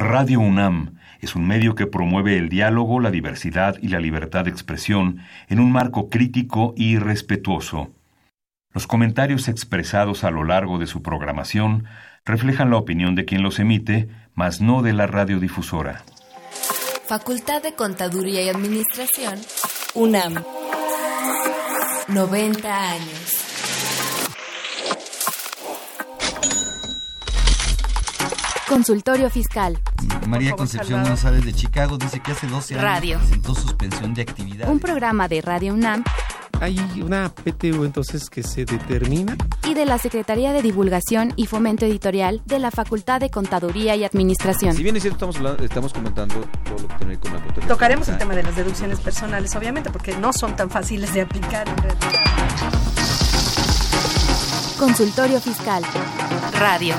Radio UNAM es un medio que promueve el diálogo, la diversidad y la libertad de expresión en un marco crítico y respetuoso. Los comentarios expresados a lo largo de su programación reflejan la opinión de quien los emite, mas no de la radiodifusora. Facultad de Contaduría y Administración, UNAM. 90 años. Consultorio Fiscal. María Concepción González de Chicago dice que hace 12 años Radio. presentó suspensión de actividad. Un programa de Radio UNAM Hay una PTU entonces que se determina. y de la Secretaría de Divulgación y Fomento Editorial de la Facultad de Contaduría y Administración. Si bien es cierto, estamos, hablando- estamos comentando todo lo que tiene que ver con la autoridad Tocaremos el tema de las deducciones personales, obviamente, porque no son tan fáciles de aplicar en realidad. Consultorio Fiscal. Radio.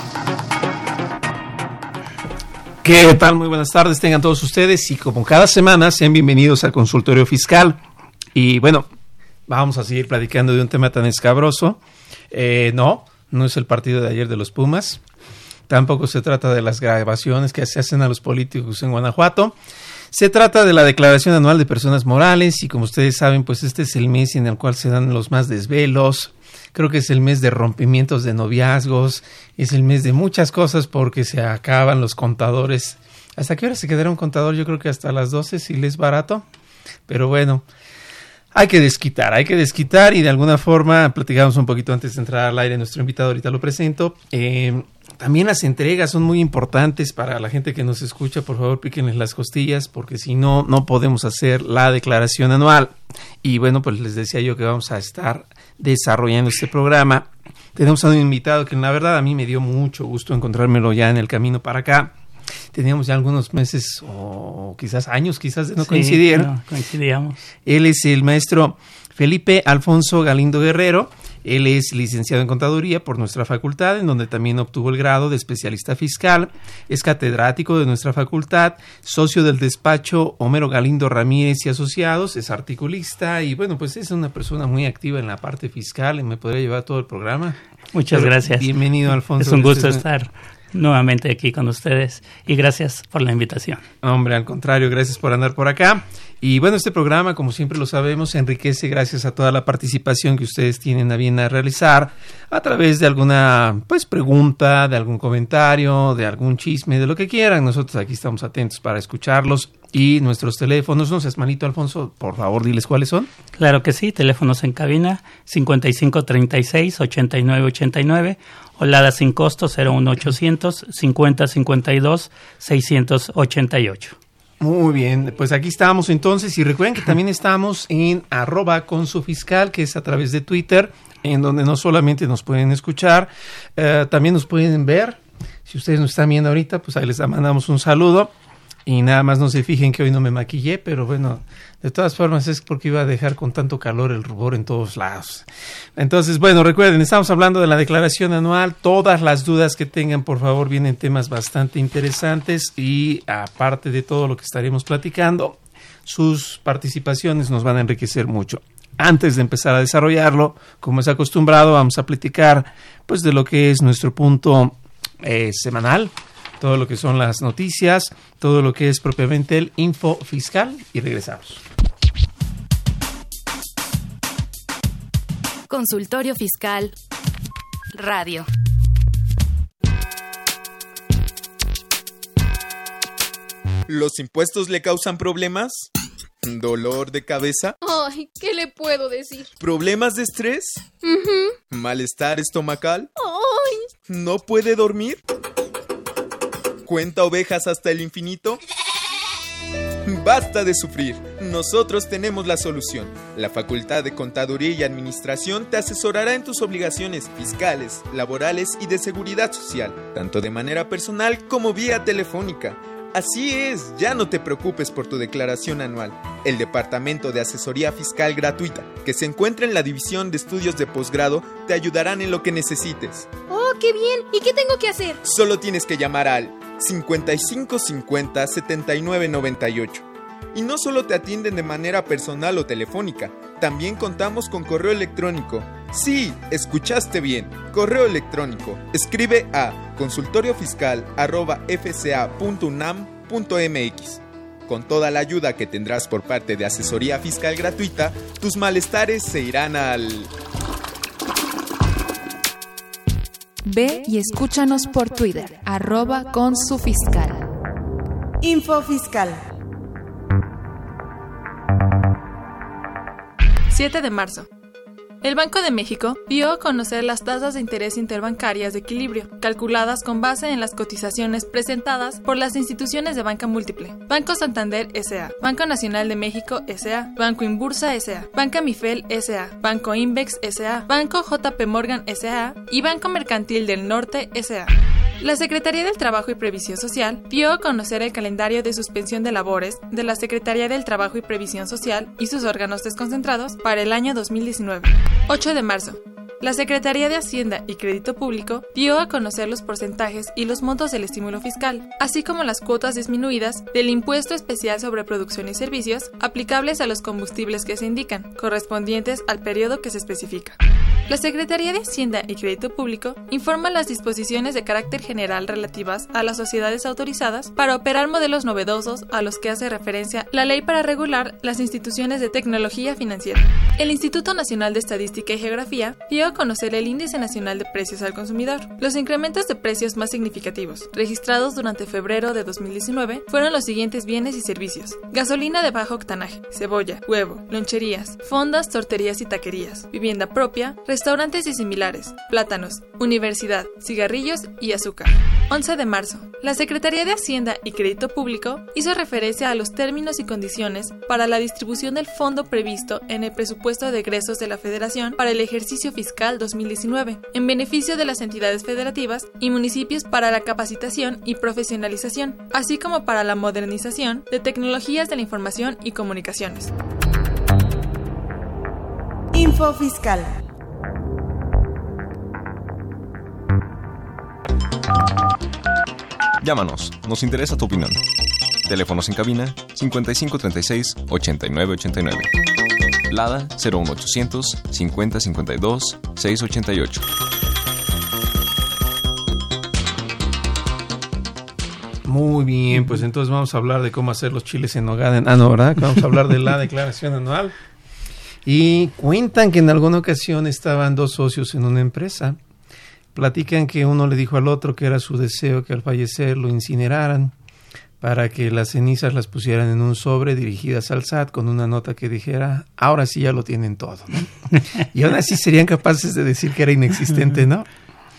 ¿Qué tal? Muy buenas tardes, tengan todos ustedes y como cada semana sean bienvenidos al consultorio fiscal. Y bueno, vamos a seguir platicando de un tema tan escabroso. Eh, no, no es el partido de ayer de los Pumas. Tampoco se trata de las grabaciones que se hacen a los políticos en Guanajuato. Se trata de la declaración anual de personas morales y como ustedes saben, pues este es el mes en el cual se dan los más desvelos. Creo que es el mes de rompimientos de noviazgos, es el mes de muchas cosas porque se acaban los contadores. ¿Hasta qué hora se quedará un contador? Yo creo que hasta las 12 si le es barato. Pero bueno, hay que desquitar, hay que desquitar y de alguna forma platicamos un poquito antes de entrar al aire. Nuestro invitado ahorita lo presento. Eh, también las entregas son muy importantes para la gente que nos escucha. Por favor, píquenles las costillas porque si no, no podemos hacer la declaración anual. Y bueno, pues les decía yo que vamos a estar desarrollando este programa. Tenemos a un invitado que la verdad a mí me dio mucho gusto encontrármelo ya en el camino para acá. Teníamos ya algunos meses o quizás años quizás de no Sí, coincidir. no, coincidíamos. Él es el maestro Felipe Alfonso Galindo Guerrero. Él es licenciado en contaduría por nuestra facultad, en donde también obtuvo el grado de especialista fiscal. Es catedrático de nuestra facultad, socio del despacho Homero Galindo Ramírez y Asociados, es articulista y bueno, pues es una persona muy activa en la parte fiscal y me podría llevar todo el programa. Muchas Pero gracias. Bienvenido, Alfonso. Es un gusto Este estar nuevamente aquí con ustedes y gracias por la invitación. Hombre, al contrario, gracias por andar por acá. Y bueno, este programa, como siempre lo sabemos, se enriquece gracias a toda la participación que ustedes tienen a bien a realizar a través de alguna pues pregunta, de algún comentario, de algún chisme, de lo que quieran. Nosotros aquí estamos atentos para escucharlos y nuestros teléfonos. No seas malito, Alfonso, por favor, diles cuáles son. Claro que sí, teléfonos en cabina 5536-8989, Olada sin costo 01800 5052 688. Muy bien, pues aquí estamos entonces y recuerden que también estamos en arroba con su fiscal, que es a través de Twitter, en donde no solamente nos pueden escuchar, eh, también nos pueden ver. Si ustedes nos están viendo ahorita, pues ahí les mandamos un saludo. Y nada más no se fijen que hoy no me maquillé, pero bueno, de todas formas es porque iba a dejar con tanto calor el rubor en todos lados. Entonces, bueno, recuerden, estamos hablando de la declaración anual. Todas las dudas que tengan, por favor, vienen temas bastante interesantes y aparte de todo lo que estaremos platicando, sus participaciones nos van a enriquecer mucho. Antes de empezar a desarrollarlo, como es acostumbrado, vamos a platicar pues de lo que es nuestro punto eh, semanal, todo lo que son las noticias, todo lo que es propiamente el info fiscal y regresamos. Consultorio Fiscal. Radio. ¿Los impuestos le causan problemas? ¿Dolor de cabeza? Ay, ¿qué le puedo decir? ¿Problemas de estrés? Ujú. ¿Malestar estomacal? Ay, ¿No puede dormir? ¿Cuenta ovejas hasta el infinito? Basta de sufrir. Nosotros tenemos la solución. La Facultad de Contaduría y Administración te asesorará en tus obligaciones fiscales, laborales y de seguridad social, tanto de manera personal como vía telefónica. Así es, ya no te preocupes por tu declaración anual. El Departamento de Asesoría Fiscal Gratuita, que se encuentra en la División de Estudios de Posgrado, te ayudarán en lo que necesites. oh, qué bien. ¿Y qué tengo que hacer? Solo tienes que llamar al 5550 7998. Y no solo te atienden de manera personal o telefónica, también contamos con correo electrónico Sí, escuchaste bien. Correo electrónico. Escribe a consultoriofiscal.fca.unam.mx. Con toda la ayuda que tendrás por parte de asesoría fiscal gratuita, tus malestares se irán al... Ve y escúchanos por Twitter, arroba con su fiscal. Info Fiscal. 7 de marzo. El Banco de México dio a conocer las tasas de interés interbancarias de equilibrio, calculadas con base en las cotizaciones presentadas por las instituciones de banca múltiple. Banco Santander S.A., Banco Nacional de México S.A., Banco Inbursa S.A., Banca Mifel S.A., Banco Invex S.A., Banco JP Morgan S.A. y Banco Mercantil del Norte S.A. La Secretaría del Trabajo y Previsión Social dio a conocer el calendario de suspensión de labores de la Secretaría del Trabajo y Previsión Social y sus órganos desconcentrados para el año 2019. 8 de marzo. La Secretaría de Hacienda y Crédito Público dio a conocer los porcentajes y los montos del estímulo fiscal, así como las cuotas disminuidas del impuesto especial sobre producción y servicios aplicables a los combustibles que se indican, correspondientes al periodo que se especifica. La Secretaría de Hacienda y Crédito Público informa las disposiciones de carácter general relativas a las sociedades autorizadas para operar modelos novedosos a los que hace referencia la ley para regular las instituciones de tecnología financiera. El Instituto Nacional de Estadística y Geografía dio a conocer el Índice Nacional de Precios al Consumidor. Los incrementos de precios más significativos, registrados durante febrero de 2019, fueron los siguientes bienes y servicios. Gasolina de bajo octanaje, cebolla, huevo, loncherías, fondas, torterías y taquerías, vivienda propia, y similares, plátanos, universidad, cigarrillos y azúcar. 11 de marzo. La Secretaría de Hacienda y Crédito Público hizo referencia a los términos y condiciones para la distribución del fondo previsto en el presupuesto de egresos de la Federación para el ejercicio fiscal 2019, en beneficio de las entidades federativas y municipios para la capacitación y profesionalización, así como para la modernización de tecnologías de la información y comunicaciones. Info Fiscal. Llámanos, nos interesa tu opinión. Teléfonos en cabina 5536 8989. Lada 01800 5052 688. Muy bien, pues entonces vamos a hablar de cómo hacer los chiles en nogada. Ah, no, ¿verdad? Vamos a hablar de la declaración anual. Y cuentan que en alguna ocasión estaban dos socios en una empresa. Platican que uno le dijo al otro que era su deseo que al fallecer lo incineraran para que las cenizas las pusieran en un sobre dirigidas al SAT con una nota que dijera, ahora sí ya lo tienen todo. ¿no? y aún así serían capaces de decir que era inexistente, ¿no?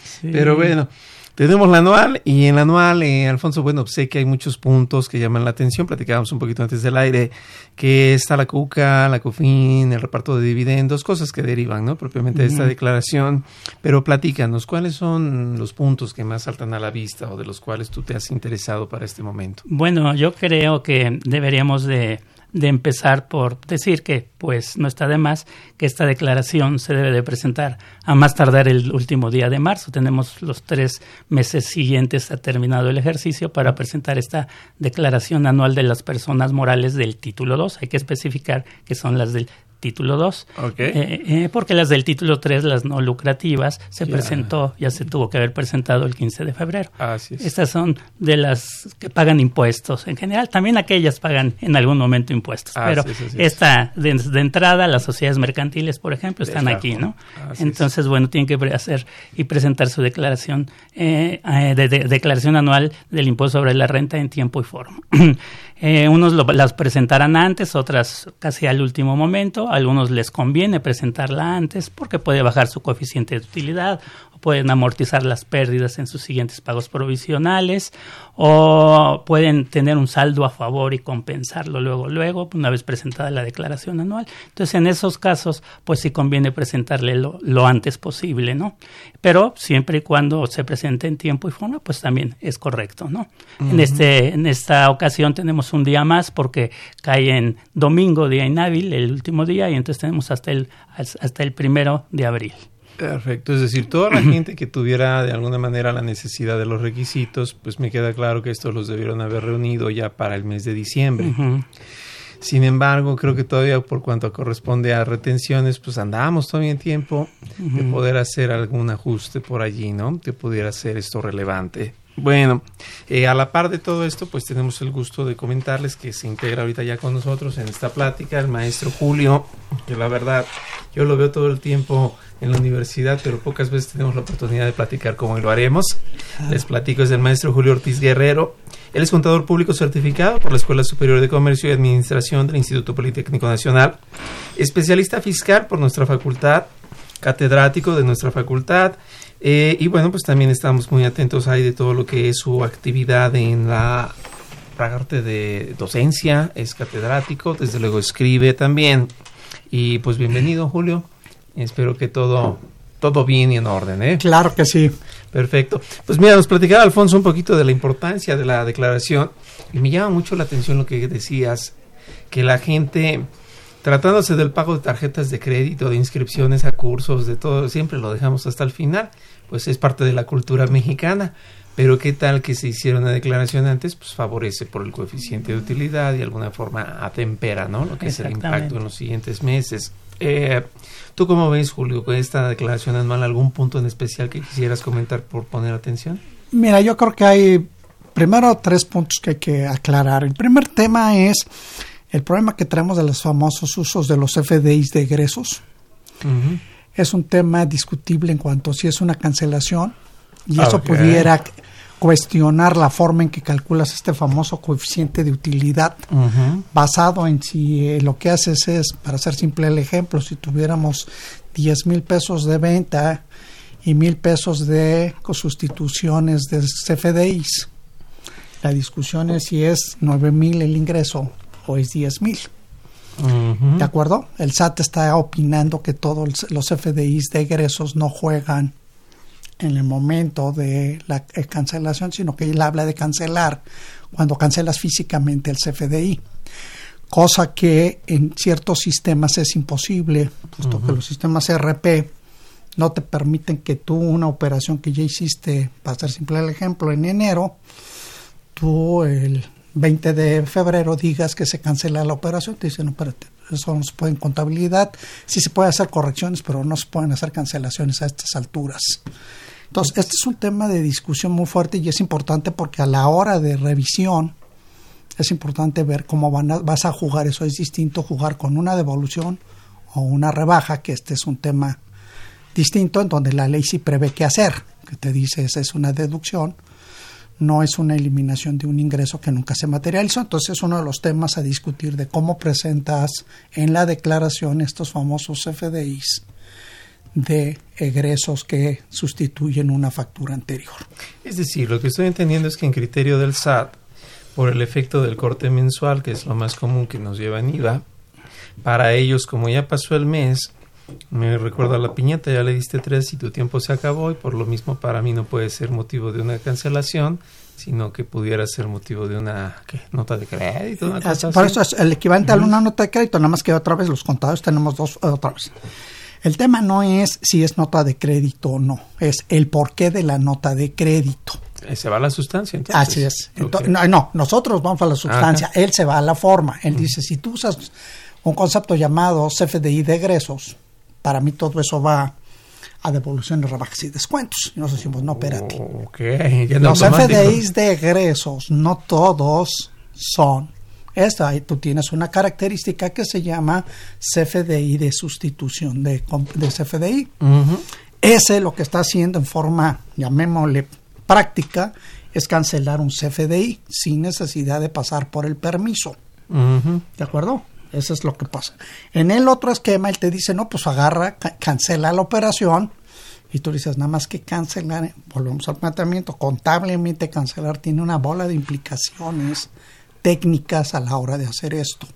Sí. Pero bueno, tenemos la anual y en la anual, eh, Alfonso, bueno, sé que hay muchos puntos que llaman la atención. Platicábamos un poquito antes del aire que está la CUCA, la COFIN, el reparto de dividendos, cosas que derivan, ¿no? Propiamente de esta declaración. Pero platícanos, ¿cuáles son los puntos que más saltan a la vista o de los cuales tú te has interesado para este momento? Bueno, yo creo que deberíamos de, de empezar por decir que pues no está de más que esta declaración se debe de presentar a más tardar el último día de marzo. Tenemos los tres meses siguientes a terminado el ejercicio para presentar esta declaración anual de las personas morales del título 2. Hay que especificar que son las del título 2. Ok. Eh, eh, porque las del título 3, las no lucrativas, se Ya. presentó, ya se tuvo que haber presentado el 15 de febrero. Así es. Estas son de las que pagan impuestos. En general, también aquellas pagan en algún momento impuestos. Así pero es, esta, de, de entrada, las sociedades mercantiles, por ejemplo, están aquí, ¿no? así Entonces, bueno, tienen que hacer y presentar su declaración, eh, eh, de, de- declaración anual del impuesto sobre la renta en tiempo y forma. Eh, unos lo- las presentarán antes, otras casi al último momento. A algunos les conviene presentarla antes porque puede bajar su coeficiente de utilidad pueden amortizar las pérdidas en sus siguientes pagos provisionales o pueden tener un saldo a favor y compensarlo luego, luego, una vez presentada la declaración anual. Entonces, en esos casos, pues sí conviene presentarle lo, lo antes posible, ¿no? Pero siempre y cuando se presente en tiempo y forma, pues también es correcto, ¿no? En este en esta ocasión tenemos un día más porque cae en domingo, día inhábil, el último día, y entonces tenemos hasta el, hasta el primero de abril. Perfecto, es decir, toda la gente que tuviera de alguna manera la necesidad de los requisitos, pues me queda claro que estos los debieron haber reunido ya para el mes de diciembre. Sin embargo, creo que todavía por cuanto corresponde a retenciones, pues andamos todavía en tiempo de poder hacer algún ajuste por allí, ¿no? Que pudiera ser esto relevante. Bueno, eh, a la par de todo esto, pues tenemos el gusto de comentarles que se integra ahorita ya con nosotros en esta plática el maestro Julio, que la verdad yo lo veo todo el tiempo en la universidad, pero pocas veces tenemos la oportunidad de platicar como lo haremos. Les platico, es el maestro Julio Ortiz Guerrero. Él es contador público certificado por la Escuela Superior de Comercio y Administración del Instituto Politécnico Nacional, especialista fiscal por nuestra facultad, catedrático de nuestra facultad, eh, y bueno, pues también estamos muy atentos ahí de todo lo que es su actividad en la parte de docencia, es catedrático, desde luego escribe también. Y pues bienvenido, Julio. Espero que todo, todo bien y en orden, ¿eh? Claro que sí. Perfecto. Pues mira, nos platicaba Alfonso un poquito de la importancia de la declaración y me llama mucho la atención lo que decías, que la gente, tratándose del pago de tarjetas de crédito, de inscripciones a cursos, de todo, siempre lo dejamos hasta el final, pues es parte de la cultura mexicana. Pero qué tal que se hiciera una declaración antes, pues favorece por el coeficiente de utilidad y de alguna forma atempera, ¿no? Lo que es el impacto en los siguientes meses. Eh, ¿Tú cómo ves, Julio, con esta declaración anual? ¿Algún punto en especial que quisieras comentar por poner atención? Mira, yo creo que hay primero tres puntos que hay que aclarar. El primer tema es el problema que tenemos de los famosos usos de los FDIs de egresos. Es un tema discutible en cuanto a si es una cancelación y Ah, eso pudiera cuestionar la forma en que calculas este famoso coeficiente de utilidad basado en si eh, lo que haces es, para hacer simple el ejemplo, si tuviéramos 10 mil pesos de venta y mil pesos de sustituciones de CFDIs, la discusión es si es 9 mil el ingreso o es 10 mil. ¿De acuerdo? El SAT está opinando que todos los FDIs de egresos no juegan en el momento de la eh, cancelación, sino que él habla de cancelar cuando cancelas físicamente el CFDI. Cosa que en ciertos sistemas es imposible, puesto que los sistemas RP no te permiten que tú una operación que ya hiciste, para hacer simple el ejemplo, en enero, tú el 20 de febrero digas que se cancela la operación, te dicen, no, espérate, eso no se puede en contabilidad, sí se puede hacer correcciones, pero no se pueden hacer cancelaciones a estas alturas. Entonces, este es un tema de discusión muy fuerte y es importante porque a la hora de revisión es importante ver cómo van a- vas a jugar. Eso es distinto jugar con una devolución o una rebaja, que este es un tema distinto en donde la ley sí prevé qué hacer, que te dice esa es una deducción, no es una eliminación de un ingreso que nunca se materializó. Entonces es uno de los temas a discutir de cómo presentas en la declaración estos famosos FDIs de egresos que sustituyen una factura anterior. Es decir, lo que estoy entendiendo es que en criterio del SAT, por el efecto del corte mensual, que es lo más común que nos lleva en IVA, para ellos, como ya pasó el mes, me recuerda la piñata, ya le diste tres y tu tiempo se acabó, y por lo mismo para mí no puede ser motivo de una cancelación, sino que pudiera ser motivo de una ¿qué? nota de crédito. Una cosa Por así. eso es el equivalente a una nota de crédito, nada más que otra vez los contadores tenemos dos eh, otra vez. El tema no es si es nota de crédito o no, es el porqué de la nota de crédito. Eh, Se va la sustancia, entonces. Así es. No, no, nosotros vamos a la sustancia, Ajá. él se va a la forma. Él dice, si tú usas un concepto llamado CFDI de egresos, para mí todo eso va a devoluciones, rebajas y descuentos. Y nosotros decimos, no, espérate. Ok, ya no Los. FDIs de egresos, no todos son. Esta, ahí tú tienes una característica que se llama CFDI de sustitución de, de CFDI. Ese lo que está haciendo en forma, llamémosle práctica, es cancelar un CFDI sin necesidad de pasar por el permiso. ¿De acuerdo? Eso es lo que pasa. En el otro esquema, él te dice, no, pues agarra, ca- cancela la operación. Y tú dices, nada más que cancelar, volvemos al planteamiento, contablemente cancelar tiene una bola de implicaciones técnicas a la hora de hacer esto.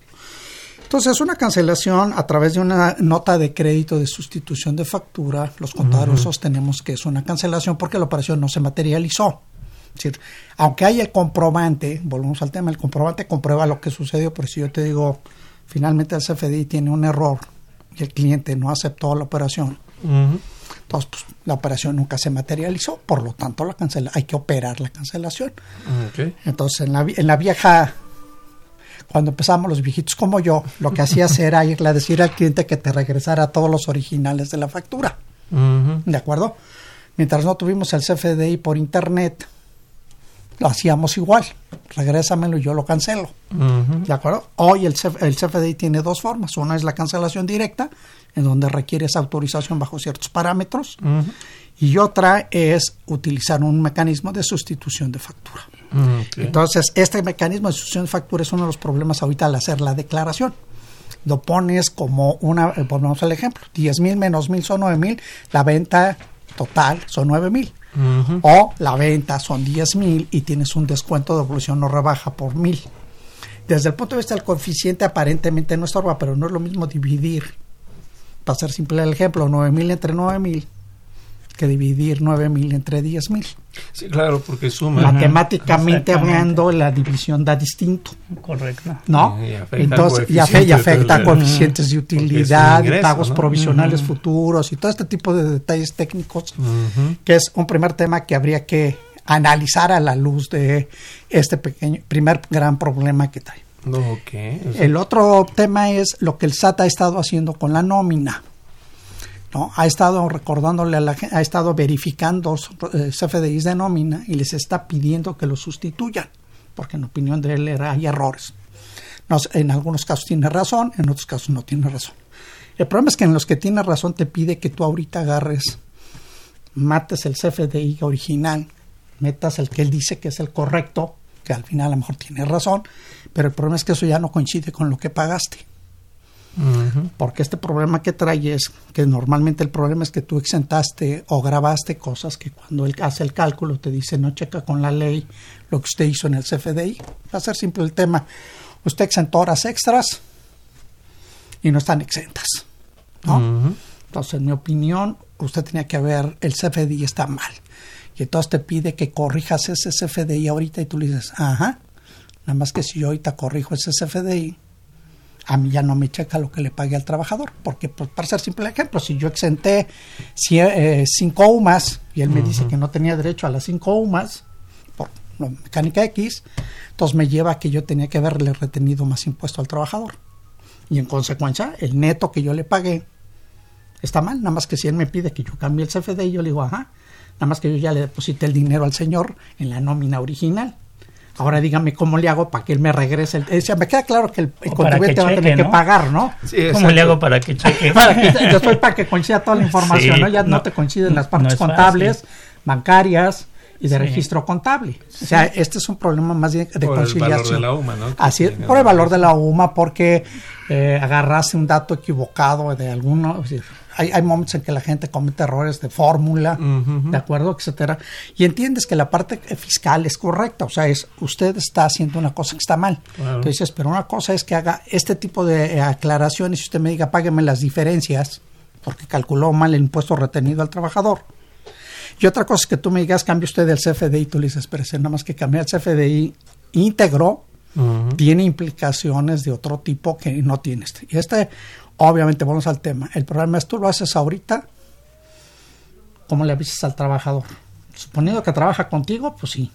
Entonces, una cancelación a través de una nota de crédito de sustitución de factura, los contadores sostenemos que es una cancelación porque la operación no se materializó. Es decir, aunque haya el comprobante, volvemos al tema, el comprobante comprueba lo que sucedió, pero si yo te digo, finalmente el CFDI tiene un error y el cliente no aceptó la operación. Entonces pues, la operación nunca se materializó, por lo tanto la cancela, hay que operar la cancelación. Ok. Entonces, en la, en la vieja cuando empezamos los viejitos como yo, lo que hacías era irle a decir al cliente que te regresara todos los originales de la factura. ¿De acuerdo? Mientras no tuvimos el CFDI por internet, lo hacíamos igual. Regrésamelo y yo lo cancelo. ¿De acuerdo? Hoy el, el CFDI tiene dos formas. Una es la cancelación directa, en donde requieres autorización bajo ciertos parámetros. Y otra es utilizar un mecanismo de sustitución de factura. Entonces, este mecanismo de sustitución de factura es uno de los problemas ahorita al hacer la declaración. Lo pones como una, eh, ponemos el ejemplo, 10 mil menos mil son 9 mil, la venta total son 9 mil. O la venta son 10 mil y tienes un descuento de evolución o rebaja por mil. Desde el punto de vista del coeficiente aparentemente no estorba, pero no es lo mismo dividir, para ser simple el ejemplo, 9 mil entre 9 mil que dividir 9 mil entre 10 mil. Sí, claro, porque suma. Matemáticamente hablando, la división da distinto. Correcto. ¿No? Y afecta Entonces, y, afe- y afecta coeficientes de utilidad, ingreso, pagos ¿no? provisionales futuros y todo este tipo de detalles técnicos, que es un primer tema que habría que analizar a la luz de este pequeño, primer gran problema que trae. Ok. El otro tema es lo que el SAT ha estado haciendo con la nómina. ¿No? Ha estado recordándole a la ha estado verificando eh, CFDIs de nómina y les está pidiendo que lo sustituyan, porque en opinión de él hay errores. En algunos casos tiene razón, en otros casos no tiene razón. El problema es que en los que tiene razón te pide que tú ahorita agarres, mates el CFDI original, metas el que él dice que es el correcto, que al final a lo mejor tiene razón, pero el problema es que eso ya no coincide con lo que pagaste. Porque este problema que trae es que normalmente el problema es que tú exentaste o grabaste cosas que cuando él hace el cálculo te dice no checa con la ley lo que usted hizo en el CFDI. Va a ser simple el tema. Usted exentó horas extras y no están exentas. ¿no? Entonces, en mi opinión, usted tenía que ver el CFDI está mal. Y entonces te pide que corrijas ese CFDI ahorita y tú le dices, ajá, nada más que si yo ahorita corrijo ese CFDI, a mí ya no me checa lo que le pague al trabajador, porque pues, para ser simple ejemplo, si yo exenté cie- eh, cinco UMAS y él me dice que no tenía derecho a las cinco UMAS por no, mecánica X, entonces me lleva a que yo tenía que haberle retenido más impuesto al trabajador. Y en consecuencia, el neto que yo le pagué está mal, nada más que si él me pide que yo cambie el CFD, yo le digo, ajá, nada más que yo ya le deposité el dinero al señor en la nómina original. Ahora dígame cómo le hago para que él me regrese. El, o sea, me queda claro que el, el contribuyente que va a tener que pagar, ¿no? ¿Cómo le hago para que cheque? Para que- después para que coincida toda la información, Sí, ¿no? Ya no, no, te coinciden las partes es contables, fácil. bancarias y de Sí. registro contable. O sea, este es un problema más bien de Por el valor de la UMA, ¿no? Así es, por el valor de la UMA, porque eh, agarraste un dato equivocado de alguno. es decir, hay, hay momentos en que la gente comete errores de fórmula, de acuerdo, etcétera, y entiendes que la parte fiscal es correcta, o sea, es usted está haciendo una cosa que está mal. Claro. Entonces, pero una cosa es que haga este tipo de eh, aclaraciones y usted me diga, págueme las diferencias, porque calculó mal el impuesto retenido al trabajador. Y otra cosa es que tú me digas, cambie usted el CFDI, tú le dices, espérese, nada más que cambiar el CFDI íntegro tiene implicaciones de otro tipo que no tiene este. Y este, obviamente, vamos al tema. El problema es tú lo haces ahorita, ¿cómo le avisas al trabajador? Suponiendo que trabaja contigo, pues sí,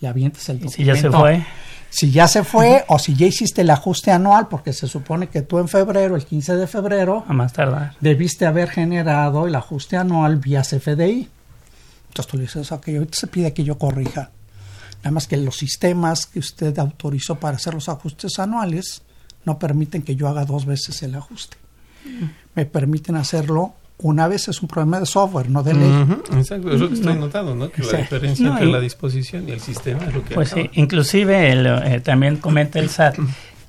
le avientes el ¿Y si ya se documento. fue? Si ya se fue o si ya hiciste el ajuste anual, porque se supone que tú en febrero, el 15 de febrero, A más tardar. debiste haber generado el ajuste anual vía CFDI. Entonces tú le dices, ok, ahorita se pide que yo corrija. Nada más que los sistemas que usted autorizó para hacer los ajustes anuales no permiten que yo haga dos veces el ajuste. Me permiten hacerlo una vez, es un problema de software, no de ley. Ujú, Exacto, es lo que estoy No. notando, ¿no? Que la Exacto. diferencia No, entre y- la disposición y el sistema es lo que Pues acaba. sí, inclusive el, eh, también comenta el SAT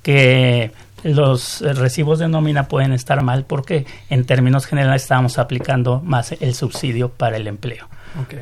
que los eh, recibos de nómina pueden estar mal porque en términos generales estábamos aplicando más el subsidio para el empleo.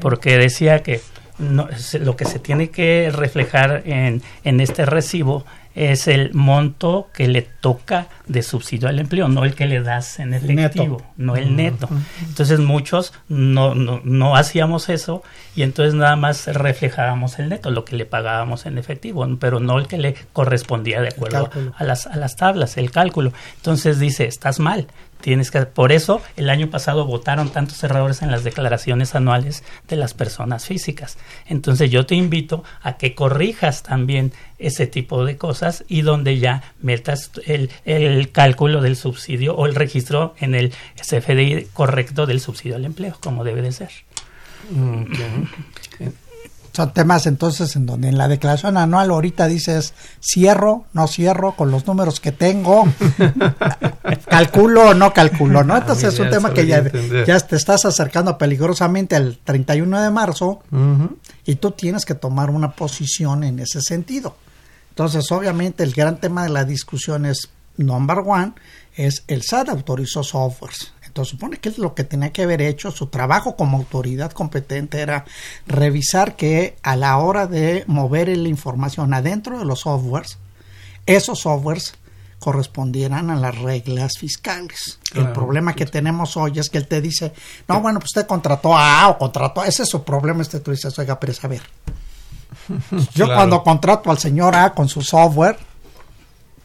Porque decía que no, se- lo que se tiene que reflejar en, en este recibo es el monto que le toca de subsidio al empleo, no el que le das en efectivo, Neto. no el neto. Entonces muchos no, no, no hacíamos eso y entonces nada más reflejábamos el neto, lo que le pagábamos en efectivo, pero no el que le correspondía de acuerdo a las, a las tablas, el cálculo. Entonces dice, estás mal. Tienes que, por eso el año pasado votaron tantos errores en las declaraciones anuales de las personas físicas. Entonces yo te invito a que corrijas también ese tipo de cosas y donde ya metas el, cálculo del subsidio o el registro en el CFDI correcto del subsidio al empleo, como debe de ser. Son temas entonces en donde en la declaración anual ahorita dices cierro, no cierro con los números que tengo, calculo o no calculo, ¿no? Entonces Ah, es un tema que ya, ya te estás acercando peligrosamente al 31 de marzo y tú tienes que tomar una posición en ese sentido. Entonces, obviamente, el gran tema de la discusión es, number one, es el SAT autorizó softwares. Supone que lo que tenía que haber hecho. Su trabajo como autoridad competente era revisar que a la hora de mover la información adentro de los softwares, esos softwares correspondieran a las reglas fiscales. el problema que tenemos hoy es que él te dice, no, bueno, pues usted contrató a A o contrató a... Ese es su problema, este tú dices, oiga, pero es a ver. Yo Claro. cuando contrato al señor A con su software,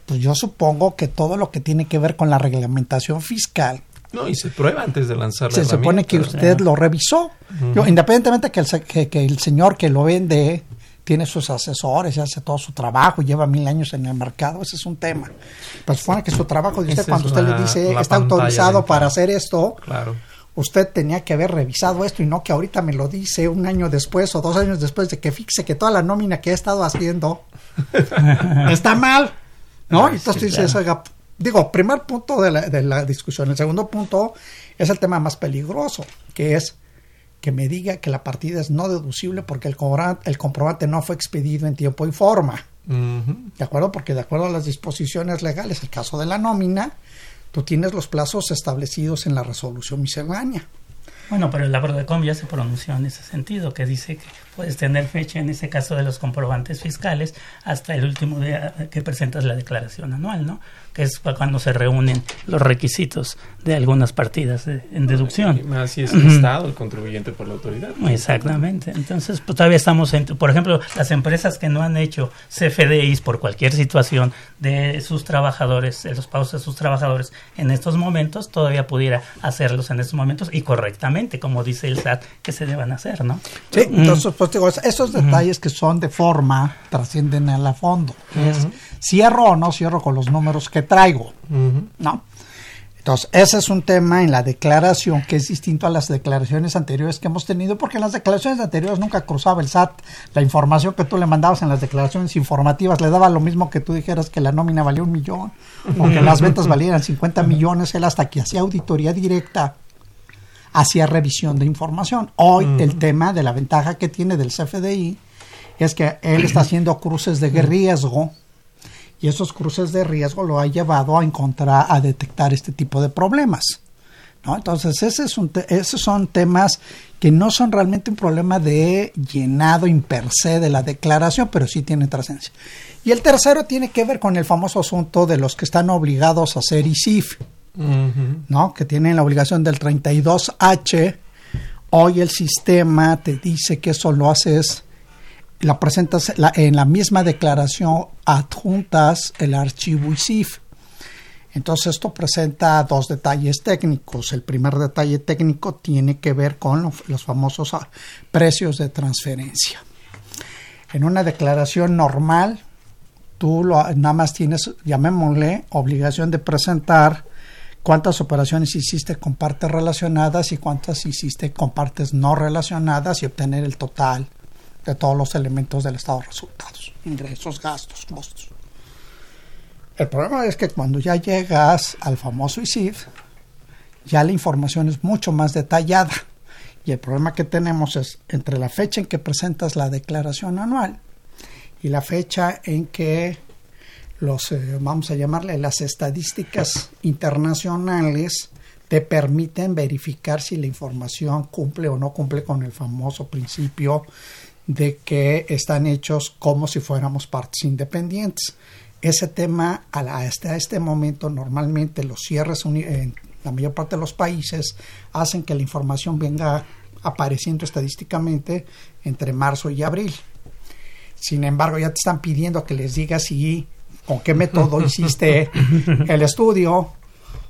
pues yo supongo que todo lo que tiene que ver con la reglamentación fiscal, No, y se prueba antes de lanzar la se supone que usted lo revisó. Independientemente que el, que, que el señor que lo vende tiene sus asesores y hace todo su trabajo, lleva mil años en el mercado, ese es un tema. Pero supone que su trabajo de usted, Esa cuando usted la- le dice está autorizado de para hacer esto, Claro. usted tenía que haber revisado esto y no que ahorita me lo dice un año después o dos años después de que fixe que toda la nómina que he estado haciendo está mal. ¿No? Ay, Entonces sí, dices, claro. oiga, digo, primer punto de la, de la discusión. El segundo punto es el tema más peligroso, que es que me diga que la partida es no deducible porque el, cobra- el comprobante no fue expedido en tiempo y forma. ¿De acuerdo? Porque de acuerdo a las disposiciones legales, el caso de la nómina, tú tienes los plazos establecidos en la resolución miscelánea. Bueno, pero el Abrodecom ya se pronunció en ese sentido, que dice que puedes tener fecha en ese caso de los comprobantes fiscales hasta el último día que presentas la declaración anual, ¿no? Que es cuando se reúnen los requisitos de algunas partidas de- en deducción. Y más si es el Estado el contribuyente por la autoridad. Exactamente. Entonces, pues todavía estamos en, por ejemplo, las empresas que no han hecho CFDIs por cualquier situación de sus trabajadores, de los pagos de sus trabajadores en estos momentos, todavía pudiera hacerlos en estos momentos y correctamente, como dice el SAT, que se deban hacer, ¿no? Sí, Mm. Pues digo, es- esos detalles que son de forma trascienden a la fondo. Es, Ujú. cierro o no cierro con los números que traigo. ¿no? Entonces, ese es un tema en la declaración que es distinto a las declaraciones anteriores que hemos tenido, porque en las declaraciones anteriores nunca cruzaba el SAT la información que tú le mandabas en las declaraciones informativas, le daba lo mismo que tú dijeras que la nómina valía un millón o que las ventas valieran 50 millones, él hasta que hacía auditoría directa hacía revisión de información. Hoy el tema de la ventaja que tiene del CFDI es que él está haciendo cruces de riesgo y esos cruces de riesgo lo ha llevado a encontrar, a detectar este tipo de problemas. ¿no? Entonces, ese es un te- esos son temas que no son realmente un problema de llenado in per se de la declaración, pero sí tienen trascendencia. Y el tercero tiene que ver con el famoso asunto de los que están obligados a hacer ISIF. ¿No? Que tienen la obligación del 32H. Hoy el sistema te dice que eso lo haces, la presentas en la misma declaración, adjuntas el archivo ISIF. Entonces esto presenta dos detalles técnicos. El primer detalle técnico tiene que ver con lo- los famosos ah, precios de transferencia. En una declaración normal, tú lo, nada más tienes, llamémosle, obligación de presentar cuántas operaciones hiciste con partes relacionadas y cuántas hiciste con partes no relacionadas y obtener el total de todos los elementos del estado de resultados, ingresos, gastos, costos. El problema es que cuando ya llegas al famoso ISIF, ya la información es mucho más detallada. Y el problema que tenemos es entre la fecha en que presentas la declaración anual y la fecha en que los, eh, vamos a llamarle, las estadísticas internacionales te permiten verificar si la información cumple o no cumple con el famoso principio de que están hechos como si fuéramos partes independientes. Ese tema, a hasta este momento, normalmente los cierres en la mayor parte de los países hacen que la información venga apareciendo estadísticamente entre marzo y abril. Sin embargo, ya te están pidiendo que les digas si con qué método hiciste el estudio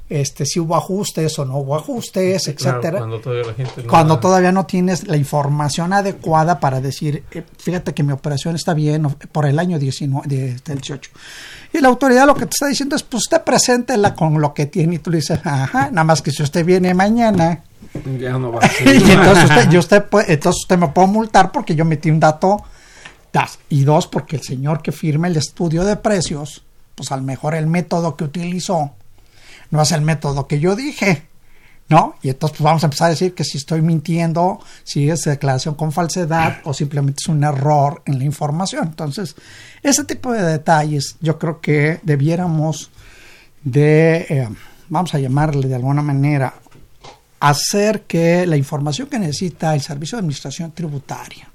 este, si hubo ajustes o no hubo ajustes, claro, etcétera. cuando todavía la gente no Cuando ha- todavía no tienes la información adecuada para decir, eh, fíjate que mi operación está bien por el año 19, de- del 18. Y la autoridad lo que te está diciendo es, pues usted preséntela con lo que tiene y tú le dices, ajá, nada más que si usted viene mañana Ya no va a ser. y entonces usted, y usted puede- entonces usted me puede multar porque yo metí un dato y dos porque el señor que firma el estudio de precios pues a lo mejor el método que utilizó no es el método que yo dije ¿no? y entonces pues vamos a empezar a decir que si estoy mintiendo si es declaración con falsedad o simplemente es un error en la información entonces ese tipo de detalles yo creo que debiéramos de eh, vamos a llamarle de alguna manera hacer que la información que necesita el Servicio de Administración Tributaria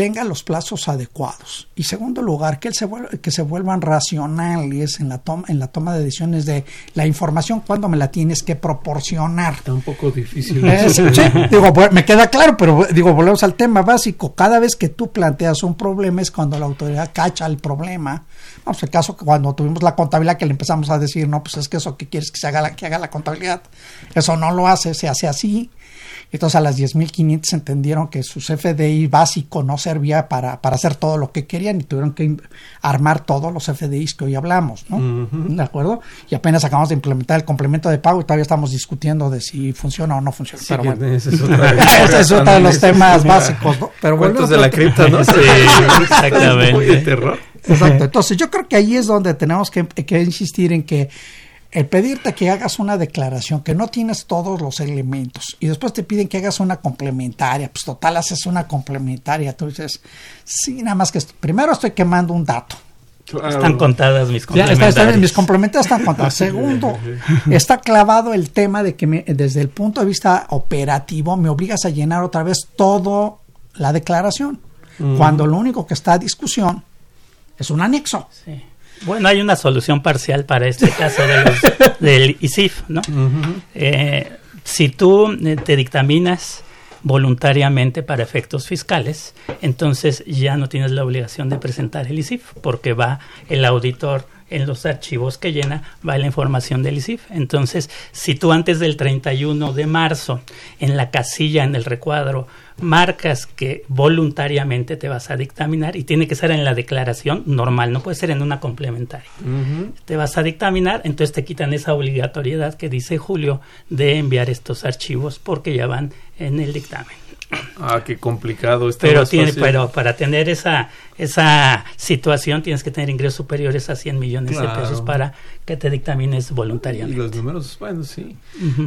tenga los plazos adecuados y segundo lugar que, él se vuel- que se vuelvan racionales en la toma en la toma de decisiones de la información cuando me la tienes que proporcionar Está un poco difícil. es- sí, digo, me queda claro, pero digo, volvemos al tema básico. Cada vez que tú planteas un problema es cuando la autoridad cacha el problema. Vamos, el caso que cuando tuvimos la contabilidad que le empezamos a decir, no, pues es que eso que quieres que se haga la, que haga la contabilidad, eso no lo hace, se hace así. Entonces a las 10.500 entendieron que su FDI básico no servía para, para hacer todo lo que querían y tuvieron que armar todos los FDIs que hoy hablamos, ¿no? ¿De acuerdo? Y apenas acabamos de implementar el complemento de pago y todavía estamos discutiendo de si funciona o no funciona. Sí, pero bueno, ese es otro de los temas básicos, ¿no? Pero bueno, de la cripta, ¿no? Sí, exactamente. Muy de terror. Exacto. Entonces, yo creo que ahí es donde tenemos que, que insistir en que el pedirte que hagas una declaración que no tienes todos los elementos y después te piden que hagas una complementaria, pues total haces una complementaria, tú dices, sí, nada más que esto- primero estoy quemando un dato. Están contadas mis Ya, está- está- complementarias. mis complementarios están contados. Segundo, está clavado el tema de que me- desde el punto de vista operativo me obligas a llenar otra vez todo la declaración, cuando lo único que está a discusión es un anexo. Sí. Bueno, hay una solución parcial para este caso de los- del ISIF, ¿no? Eh, si tú eh, te dictaminas voluntariamente para efectos fiscales, entonces ya no tienes la obligación de presentar el ISIF, porque va el auditor en los archivos que llena, va la información del ISIF. Entonces, si tú antes del 31 de marzo, en la casilla, en el recuadro, marcas que voluntariamente te vas a dictaminar y tiene que ser en la declaración normal, no puede ser en una complementaria. Te vas a dictaminar, entonces te quitan esa obligatoriedad que dice Julio de enviar estos archivos porque ya van en el dictamen. Ah, qué complicado. Está Pero, tiene, pero para tener esa, esa situación tienes que tener ingresos superiores a 100 millones Claro. de pesos para que te dictamines Y voluntariamente. los números, bueno, sí.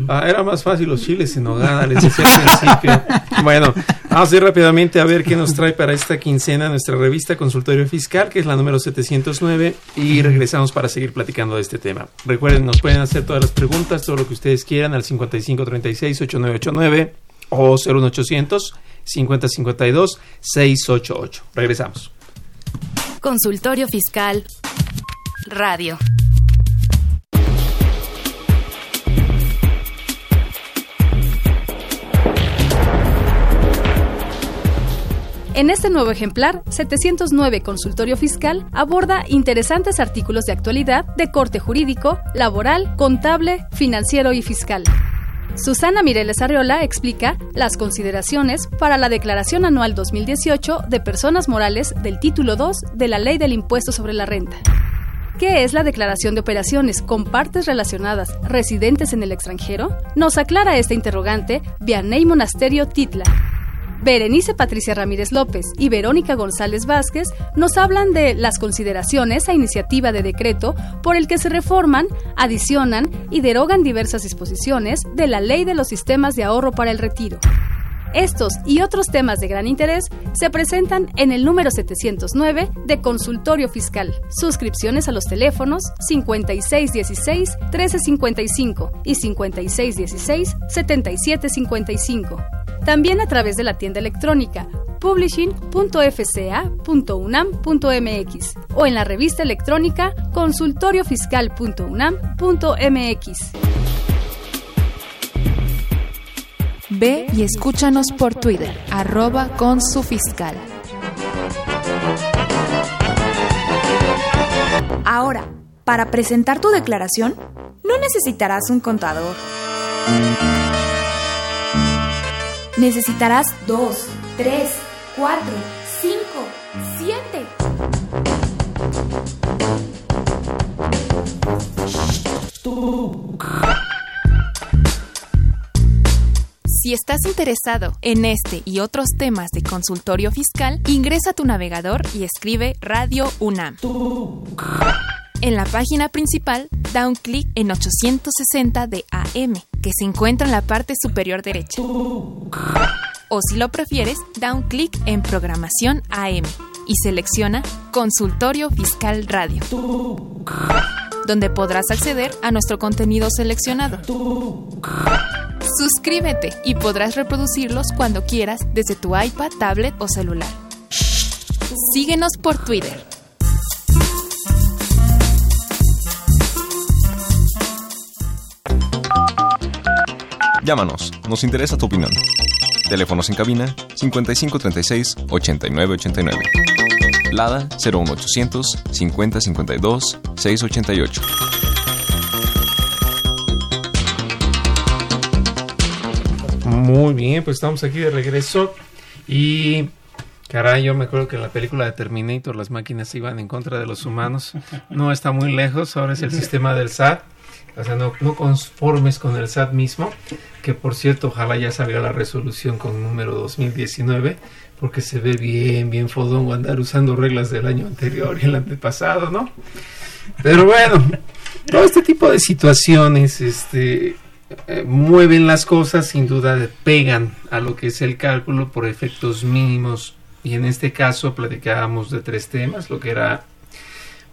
Ah, era más fácil los chiles en nogada, les decía al principio. Bueno, vamos a ir rápidamente a ver qué nos trae para esta quincena nuestra revista Consultorio Fiscal, que es la número 709, y regresamos para seguir platicando de este tema. Recuerden, nos pueden hacer todas las preguntas, todo lo que ustedes quieran al 5536-8989 o 01800 5052 688. Regresamos. Consultorio Fiscal Radio. En este nuevo ejemplar, 709 Consultorio Fiscal aborda interesantes artículos de actualidad de corte jurídico, laboral, contable, financiero y fiscal. Susana Mireles Arriola explica las consideraciones para la Declaración Anual 2018 de Personas Morales del Título 2 de la Ley del Impuesto sobre la Renta. ¿Qué es la declaración de operaciones con partes relacionadas residentes en el extranjero? Nos aclara esta interrogante Vianey Monasterio Titla. Berenice Patricia Ramírez López y Verónica González Vázquez nos hablan de las consideraciones a iniciativa de decreto por el que se reforman, adicionan y derogan diversas disposiciones de la Ley de los Sistemas de Ahorro para el Retiro. Estos y otros temas de gran interés se presentan en el número 709 de Consultorio Fiscal. Suscripciones a los teléfonos 5616-1355 y 5616-7755. También a través de la tienda electrónica publishing.fca.unam.mx o en la revista electrónica consultoriofiscal.unam.mx. Ve y escúchanos por Twitter, arroba con su fiscal. Ahora, Para presentar tu declaración, no necesitarás un contador. Necesitarás 2, 3, 4, 5, 7. Si estás interesado en este y otros temas de consultorio fiscal, ingresa a tu navegador y escribe Radio UNAM. En la página principal, da un clic en 860 de AM, que se encuentra en la parte superior derecha. O si lo prefieres, da un clic en Programación AM y selecciona Consultorio Fiscal Radio, donde podrás acceder a nuestro contenido seleccionado. Suscríbete y podrás reproducirlos cuando quieras desde tu iPad, tablet o celular. Síguenos por Twitter. Llámanos, nos interesa tu opinión. Teléfonos en cabina 5536 8989. Lada 01800 5052 688. Muy bien, pues estamos aquí de regreso y caray, yo me acuerdo que en la película de Terminator las máquinas iban en contra de los humanos. No está muy lejos, ahora es el sistema del SAT. O sea, no, no conformes con el SAT mismo, que por cierto, ojalá ya salga la resolución con número 2019, porque se ve bien, bien fodongo andar usando reglas del año anterior y el antepasado, ¿no? Pero bueno, todo este tipo de situaciones, este, eh, mueven las cosas, sin duda pegan a lo que es el cálculo por efectos mínimos. Y en este caso platicábamos de tres temas, lo que era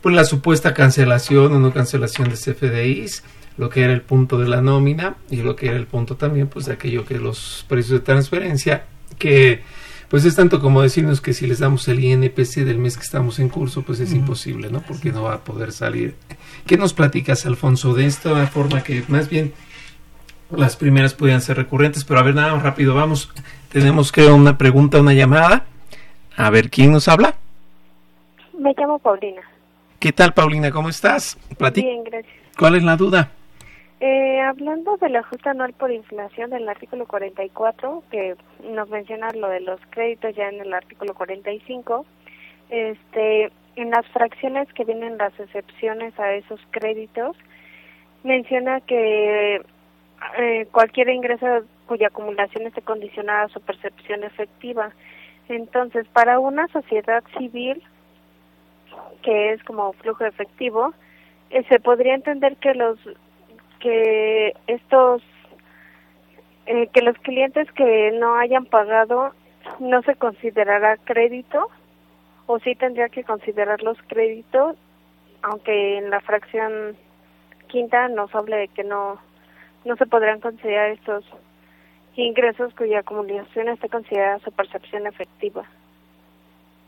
pues la supuesta cancelación o no cancelación de CFDIs, lo que era el punto de la nómina y lo que era el punto también pues de aquello que los precios de transferencia que pues es tanto como decirnos que si les damos el INPC del mes que estamos en curso pues es imposible, ¿no? Porque no va a poder salir. ¿Qué nos platicas, Alfonso, de esta forma que más bien las primeras podían ser recurrentes, pero a ver, nada más rápido, vamos. Tenemos creo una pregunta, una llamada. A ver, ¿quién nos habla? Me llamo Paulina. ¿Qué tal, Paulina? ¿Cómo estás? Bien, gracias. ¿Cuál es la duda? Eh, hablando del ajuste anual por inflación del artículo 44, que nos menciona lo de los créditos ya en el artículo 45, este, en las fracciones que vienen las excepciones a esos créditos, menciona que eh, cualquier ingreso cuya acumulación esté condicionada a su percepción efectiva. Entonces, para una sociedad civil, que es como flujo efectivo, eh, se podría entender que los que estos eh, que los clientes que no hayan pagado no se considerará crédito o sí tendría que considerarlos créditos aunque en la fracción quinta nos hable de que no no se podrían considerar estos ingresos cuya acumulación esté considerada su percepción efectiva.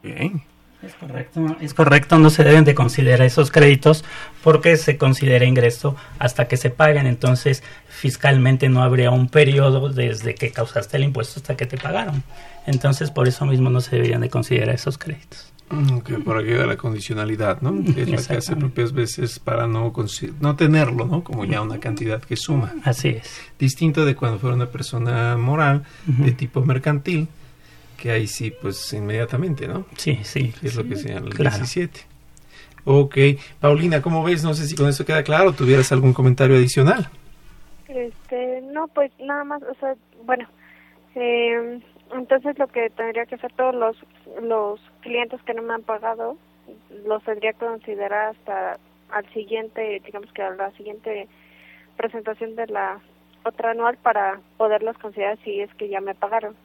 Bien. Es correcto, es correcto, no se deben de considerar esos créditos porque se considera ingreso hasta que se paguen, entonces fiscalmente no habría un periodo desde que causaste el impuesto hasta que te pagaron. Entonces por eso mismo no se deberían de considerar esos créditos. Que por aquí la condicionalidad, ¿no? Que es la que hace propias veces para no, no tenerlo, ¿no? Como ya una cantidad que suma. Así es. Distinto de cuando fuera una persona moral de tipo mercantil, que ahí sí, pues inmediatamente, ¿no? Sí, sí. Que es lo que señala el claro. 17. Ok. Paulina, ¿cómo ves? No sé si con eso queda claro. ¿Tuvieras algún comentario adicional? Este, no, pues nada más, o sea, bueno, eh, entonces lo que tendría que hacer todos los los clientes que no me han pagado, los tendría que considerar hasta al siguiente, digamos que a la siguiente presentación de la otra anual para poderlos considerar si es que ya me pagaron.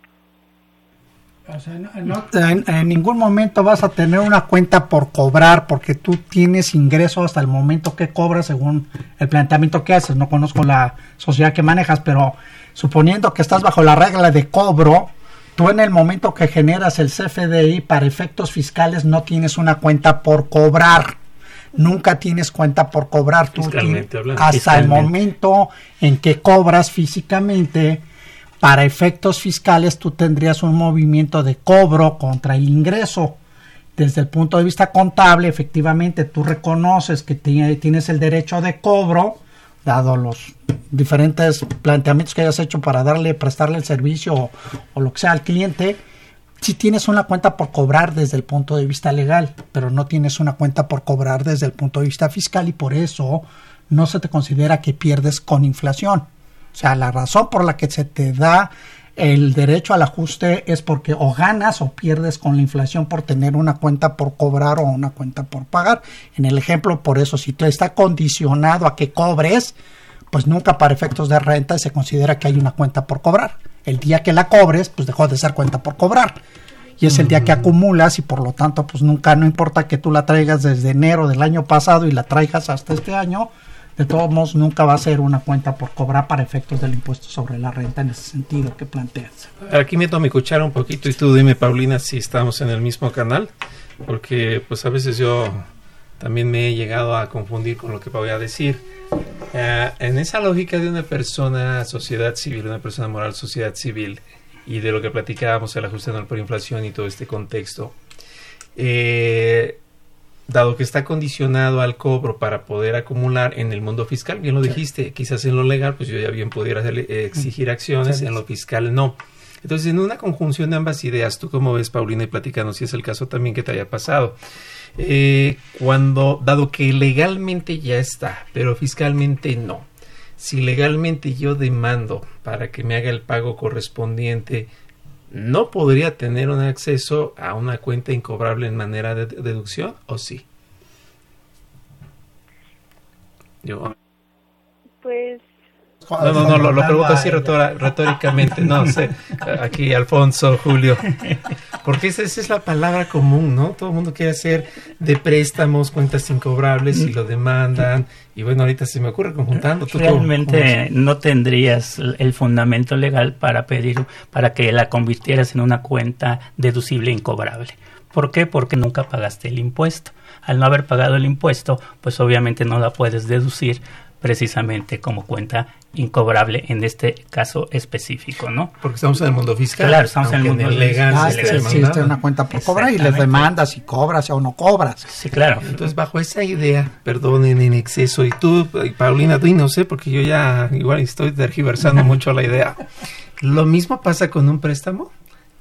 O sea, no, no, en, en, ningún momento vas a tener una cuenta por cobrar porque tú tienes ingreso hasta el momento que cobras según el planteamiento que haces. No conozco la sociedad que manejas, pero suponiendo que estás bajo la regla de cobro, tú en el momento que generas el CFDI para efectos fiscales no tienes una cuenta por cobrar. Nunca tienes cuenta por cobrar. Tú tienes, hasta el momento en que cobras físicamente para efectos fiscales tú tendrías un movimiento de cobro contra el ingreso desde el punto de vista contable, efectivamente tú reconoces que tienes el derecho de cobro, dado los diferentes planteamientos que hayas hecho para darle, prestarle el servicio o, o lo que sea al cliente, si tienes una cuenta por cobrar desde el punto de vista legal, pero no tienes una cuenta por cobrar desde el punto de vista fiscal y por eso no se te considera que pierdes con inflación. O sea, la razón por la que se te da el derecho al ajuste es porque o ganas o pierdes con la inflación por tener una cuenta por cobrar o una cuenta por pagar. En el ejemplo, por eso, si tú está condicionado a que cobres, pues nunca para efectos de renta se considera que hay una cuenta por cobrar. El día que la cobres, pues dejó de ser cuenta por cobrar. Y es el día que acumulas y por lo tanto, pues nunca, no importa que tú la traigas desde enero del año pasado y la traigas hasta este año, de todos modos nunca va a ser una cuenta por cobrar para efectos del impuesto sobre la renta en ese sentido que planteas. Aquí meto mi cuchara un poquito y tú dime, Paulina, si estamos en el mismo canal, porque pues a veces yo también me he llegado a confundir con lo que voy a decir. Eh, en esa lógica de una persona, sociedad civil, una persona moral, sociedad civil, y de lo que platicábamos, el ajuste anual por inflación y todo este contexto, eh, dado que está condicionado al cobro para poder acumular en el mundo fiscal, bien lo dijiste, quizás en lo legal, pues yo ya bien pudiera eh, exigir acciones, en lo fiscal no. Entonces, en una conjunción de ambas ideas, ¿tú cómo ves, Paulina, y platicando si es el caso también que te haya pasado? Eh, cuando, dado que legalmente ya está, pero fiscalmente no, si legalmente yo demando para que me haga el pago correspondiente, no podría tener un acceso a una cuenta incobrable en manera de deducción o sí? Yo. Pues. No, no, no, lo, lo pregunto así retóricamente, no sé, aquí Alfonso, Julio, porque esa, esa, es la palabra común, ¿no? Todo el mundo quiere hacer de préstamos, cuentas incobrables y lo demandan, y bueno, ahorita se me ocurre conjuntando. Realmente no tendrías el fundamento legal para pedir, para que la convirtieras en una cuenta deducible e incobrable. ¿Por qué? Porque nunca pagaste el impuesto. Al no haber pagado el impuesto, pues obviamente no la puedes deducir precisamente como cuenta incobrable en este caso específico, ¿no? Porque estamos en el mundo fiscal. Claro, estamos en el mundo legal. Ah, existe una cuenta por cobrar y les demandas si cobras o no cobras. Sí, claro. Entonces, bajo esa idea, perdonen en exceso, y tú, Paulina, tú y no sé, porque yo ya igual estoy tergiversando mucho la idea. ¿Lo mismo pasa con un préstamo?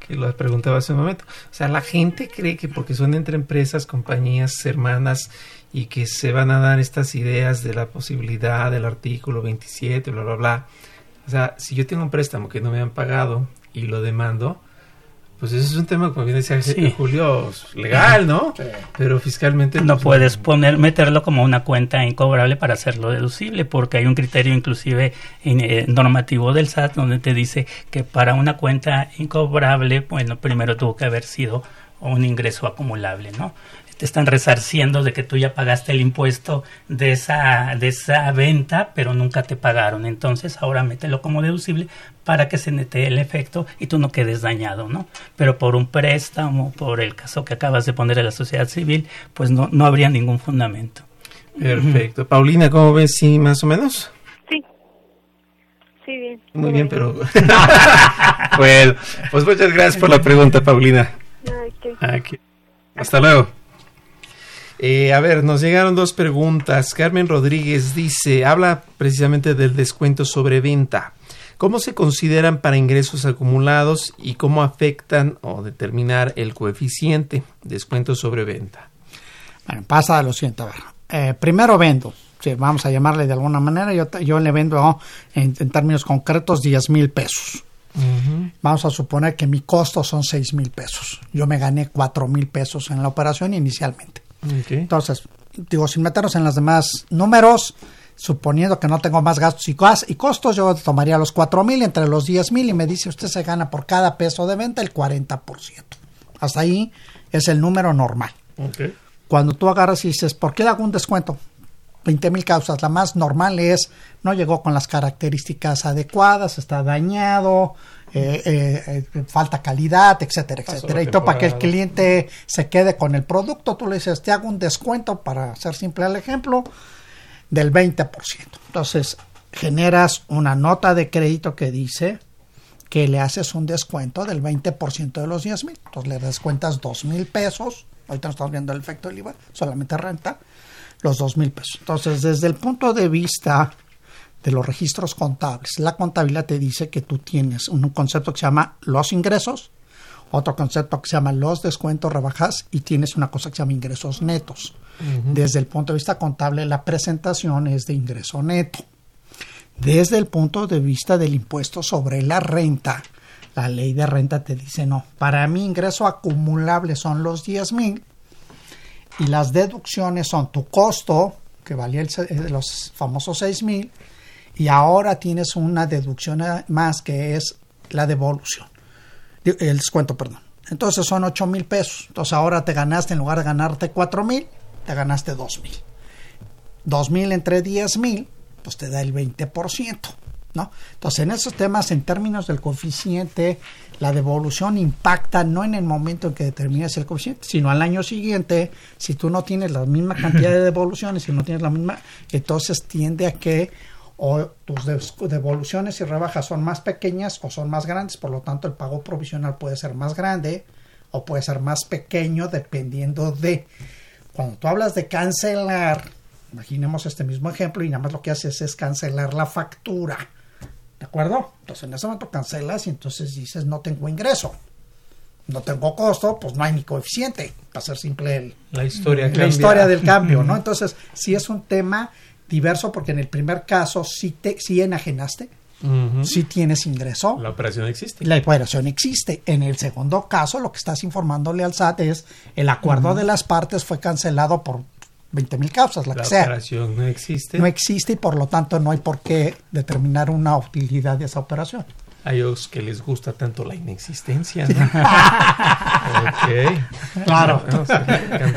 que lo preguntaba hace un momento. O sea, la gente cree que porque son entre empresas, compañías, hermanas, y que se van a dar estas ideas de la posibilidad del artículo 27, bla, bla, bla. O sea, si yo tengo un préstamo que no me han pagado y lo demando, pues eso es un tema, como bien decía Julio, legal, ¿no? Pero fiscalmente... No pues, puedes poner, meterlo como una cuenta incobrable para hacerlo deducible, porque hay un criterio inclusive eh, normativo del SAT donde te dice que para una cuenta incobrable, bueno, primero tuvo que haber sido un ingreso acumulable, ¿no? Te están resarciendo de que tú ya pagaste el impuesto de esa, de esa venta, pero nunca te pagaron. Entonces ahora mételo como deducible para que se netee el efecto y tú no quedes dañado, ¿no? Pero por un préstamo, por el caso que acabas de poner en la sociedad civil, pues no, no habría ningún fundamento. Perfecto. Paulina, ¿cómo ves? ¿Sí, más o menos? Sí. Sí, bien. Muy bien, pero... bueno, pues muchas gracias por la pregunta, Paulina. Aquí. Hasta luego. Eh, a ver, nos llegaron dos preguntas. Carmen Rodríguez dice, habla precisamente del descuento sobre venta. ¿Cómo se consideran para ingresos acumulados y cómo afectan o determinar el coeficiente descuento sobre venta? Bueno, pasa a lo siguiente. A ver, eh, primero vendo. vamos a llamarle de alguna manera. Yo, yo le vendo en, términos concretos 10 mil pesos. Vamos a suponer que mi costo son 6 mil pesos. Yo me gané 4 mil pesos en la operación inicialmente. Entonces, digo, sin meternos en los demás números, suponiendo que no tengo más gastos y, costos, yo tomaría los cuatro mil entre los diez mil y me dice usted se gana por cada peso de venta el 40%. Hasta ahí es el número normal. Cuando tú agarras y dices, ¿por qué hago un descuento? 20 mil causas. La más normal es no llegó con las características adecuadas, está dañado, eh, eh, eh, falta calidad, etcétera, etcétera. Y para que el cliente se quede con el producto, tú le dices, te hago un descuento, para hacer simple el ejemplo, del 20%. Entonces, generas una nota de crédito que dice que le haces un descuento del 20% de los 10 mil. Entonces le descuentas 2 mil pesos ahorita no estamos viendo el efecto del IVA, solamente renta, los dos mil pesos. Entonces, desde el punto de vista de los registros contables, la contabilidad te dice que tú tienes un concepto que se llama los ingresos, otro concepto que se llama los descuentos, rebajas y tienes una cosa que se llama ingresos netos. Desde el punto de vista contable, la presentación es de ingreso neto. Desde el punto de vista del impuesto sobre la renta, la ley de renta te dice no. Para mí ingreso acumulable son los 10 mil y las deducciones son tu costo, que valía el, eh, los famosos 6 mil, y ahora tienes una deducción más que es la devolución, el descuento, perdón. Entonces son 8 mil pesos. Entonces ahora te ganaste, en lugar de ganarte 4 mil, te ganaste 2 mil. 2 mil entre 10 mil, pues te da el 20%. ¿no? Entonces, en esos temas, en términos del coeficiente, la devolución impacta no en el momento en que determinas el coeficiente, sino al año siguiente, si tú no tienes la misma cantidad de devoluciones, si no tienes la misma, entonces tiende a que o tus devoluciones y rebajas son más pequeñas o son más grandes, por lo tanto el pago provisional puede ser más grande o puede ser más pequeño dependiendo de cuando tú hablas de cancelar, imaginemos este mismo ejemplo y nada más lo que haces es cancelar la factura. ¿De acuerdo? Entonces en ese momento cancelas y entonces dices no tengo ingreso. No tengo costo, pues no hay ni coeficiente. Para ser simple el, la historia, la historia del cambio, ¿no? Entonces, sí es un tema diverso porque en el primer caso sí, te, sí enajenaste, sí tienes ingreso. La operación existe. La operación existe. En el segundo caso, lo que estás informándole al SAT es el acuerdo de las partes fue cancelado por 20 mil causas, la, que sea. La operación no existe. No existe y por lo tanto no hay por qué determinar una utilidad de esa operación. A ellos que les gusta tanto la inexistencia. ¿no? ok. Claro. No,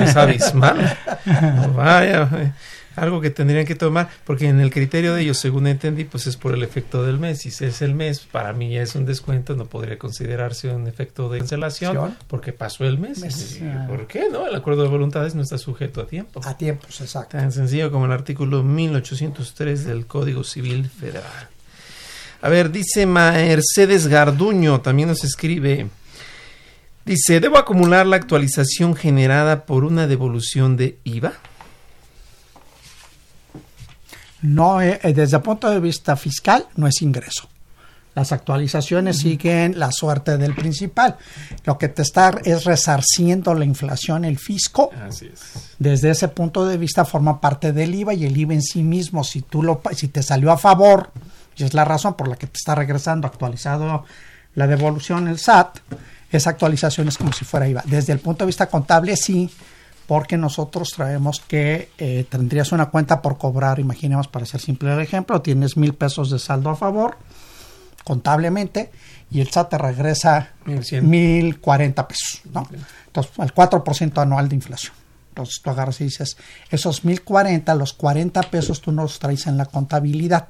es abismal. vaya algo que tendrían que tomar, porque en el criterio de ellos, según entendí, pues es por el efecto del mes. Si es el mes, para mí ya es un descuento, no podría considerarse un efecto de cancelación, porque pasó el mes. ¿Por qué? No, el acuerdo de voluntades no está sujeto a tiempo. A tiempos, exacto. Tan sencillo como el artículo 1803 del Código Civil Federal. A ver, dice Mercedes Garduño, también nos escribe. Dice, ¿debo acumular la actualización generada por una devolución de IVA? No eh, desde el punto de vista fiscal no es ingreso. Las actualizaciones siguen la suerte del principal. Lo que te está es resarciendo la inflación, el fisco. Así es. Desde ese punto de vista forma parte del IVA y el IVA en sí mismo, si tú lo, si te salió a favor, y es la razón por la que te está regresando actualizado la devolución el SAT, esa actualización es como si fuera IVA. Desde el punto de vista contable sí, porque nosotros traemos que eh, tendrías una cuenta por cobrar, imaginemos para hacer simple el ejemplo, tienes mil pesos de saldo a favor contablemente y el SAT te regresa mil cuarenta pesos, ¿no? Entonces, el 4% anual de inflación. Entonces tú agarras y dices, esos mil cuarenta, los 40 pesos tú no los traes en la contabilidad.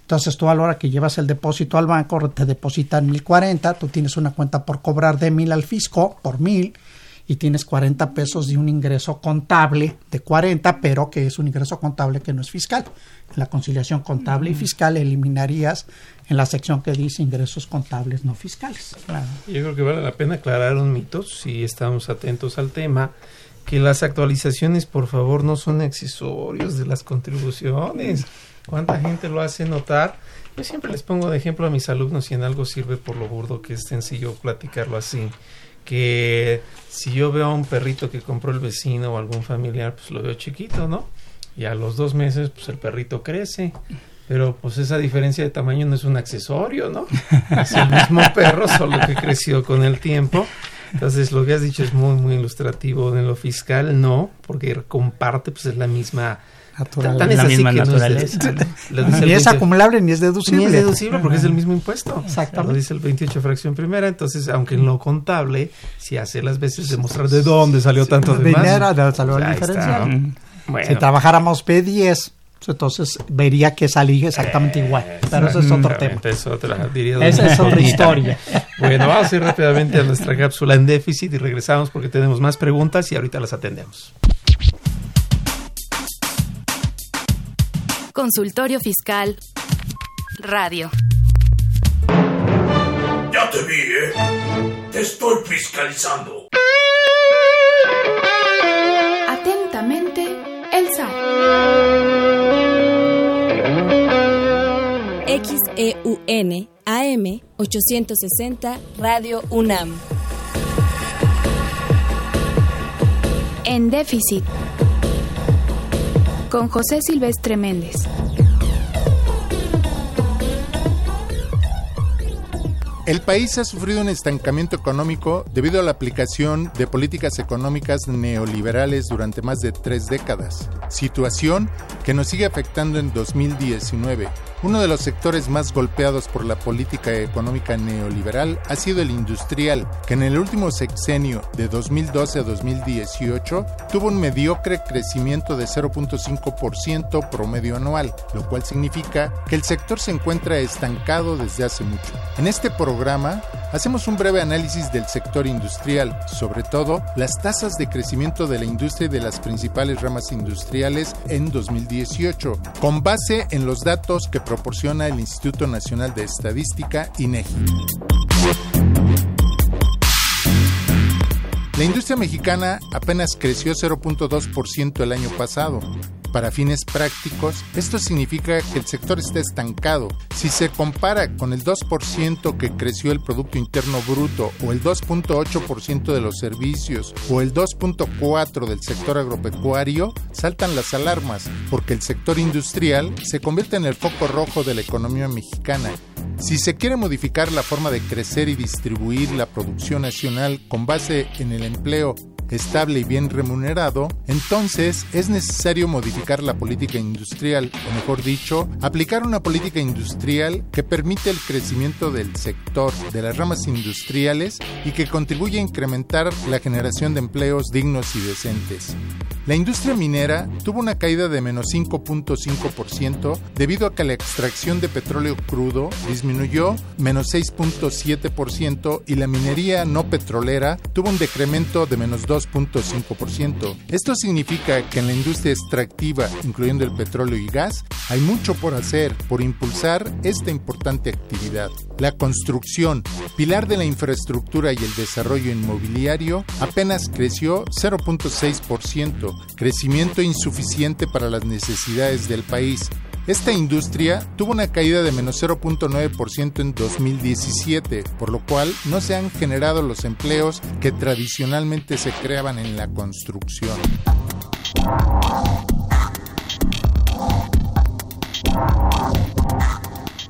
Entonces tú a la hora que llevas el depósito al banco te depositan mil cuarenta, tú tienes una cuenta por cobrar de mil al fisco por mil y tienes 40 pesos de un ingreso contable de 40, pero que es un ingreso contable que no es fiscal. En la conciliación contable y fiscal eliminarías en la sección que dice ingresos contables no fiscales. Yo creo que vale la pena aclarar un mito, si estamos atentos al tema, que las actualizaciones, por favor, no son accesorios de las contribuciones. ¿Cuánta gente lo hace notar? Yo siempre les pongo de ejemplo a mis alumnos y en algo sirve por lo burdo que es sencillo platicarlo así que si yo veo a un perrito que compró el vecino o algún familiar, pues lo veo chiquito, ¿no? Y a los dos meses, pues el perrito crece. Pero pues esa diferencia de tamaño no es un accesorio, ¿no? Es el mismo perro, solo que creció con el tiempo. Entonces lo que has dicho es muy, muy ilustrativo. En lo fiscal no, porque comparte, pues es la misma Tan, la misma naturaleza. ni es acumulable ni es deducible. Ni es deducible porque es el mismo impuesto. Exactamente. Lo dice el 28 fracción primera. Entonces, aunque en lo contable, si hace las veces demostrar de dónde salió tanto de. Dinero, de salió la diferencia. Si trabajáramos P10, entonces vería que salí exactamente igual. Pero eso es otro tema. Es otra, diría Esa es otra historia. Bueno, vamos a ir rápidamente a nuestra cápsula en déficit y regresamos porque tenemos más preguntas y ahorita las atendemos. Consultorio Fiscal Radio. Ya te vi, ¿eh? Te estoy fiscalizando. Atentamente, Elsa. XEUN AM 860 Radio UNAM. En déficit. Con José Silvestre Méndez. El país ha sufrido un estancamiento económico debido a la aplicación de políticas económicas neoliberales durante más de tres décadas, situación que nos sigue afectando en 2019. Uno de los sectores más golpeados por la política económica neoliberal ha sido el industrial, que en el último sexenio de 2012 a 2018 tuvo un mediocre crecimiento de 0.5% promedio anual, lo cual significa que el sector se encuentra estancado desde hace mucho. En este programa hacemos un breve análisis del sector industrial, sobre todo las tasas de crecimiento de la industria y de las principales ramas industriales en 2018, con base en los datos que proporciona el Instituto Nacional de Estadística, INEGI. La industria mexicana apenas creció 0.2% el año pasado, para fines prácticos, esto significa que el sector está estancado. Si se compara con el 2% que creció el Producto Interno Bruto o el 2.8% de los servicios o el 2.4% del sector agropecuario, saltan las alarmas porque el sector industrial se convierte en el foco rojo de la economía mexicana. Si se quiere modificar la forma de crecer y distribuir la producción nacional con base en el empleo estable y bien remunerado, entonces es necesario modificar la política industrial, o mejor dicho, aplicar una política industrial que permite el crecimiento del sector de las ramas industriales y que contribuya a incrementar la generación de empleos dignos y decentes. La industria minera tuvo una caída de menos 5.5% debido a que la extracción de petróleo crudo disminuyó menos 6.7% y la minería no petrolera tuvo un decremento de menos 2.5%. Esto significa que en la industria extractiva, incluyendo el petróleo y gas, hay mucho por hacer por impulsar esta importante actividad. La construcción, pilar de la infraestructura y el desarrollo inmobiliario, apenas creció 0.6%, crecimiento insuficiente para las necesidades del país. Esta industria tuvo una caída de menos 0.9% en 2017, por lo cual no se han generado los empleos que tradicionalmente se creaban en la construcción.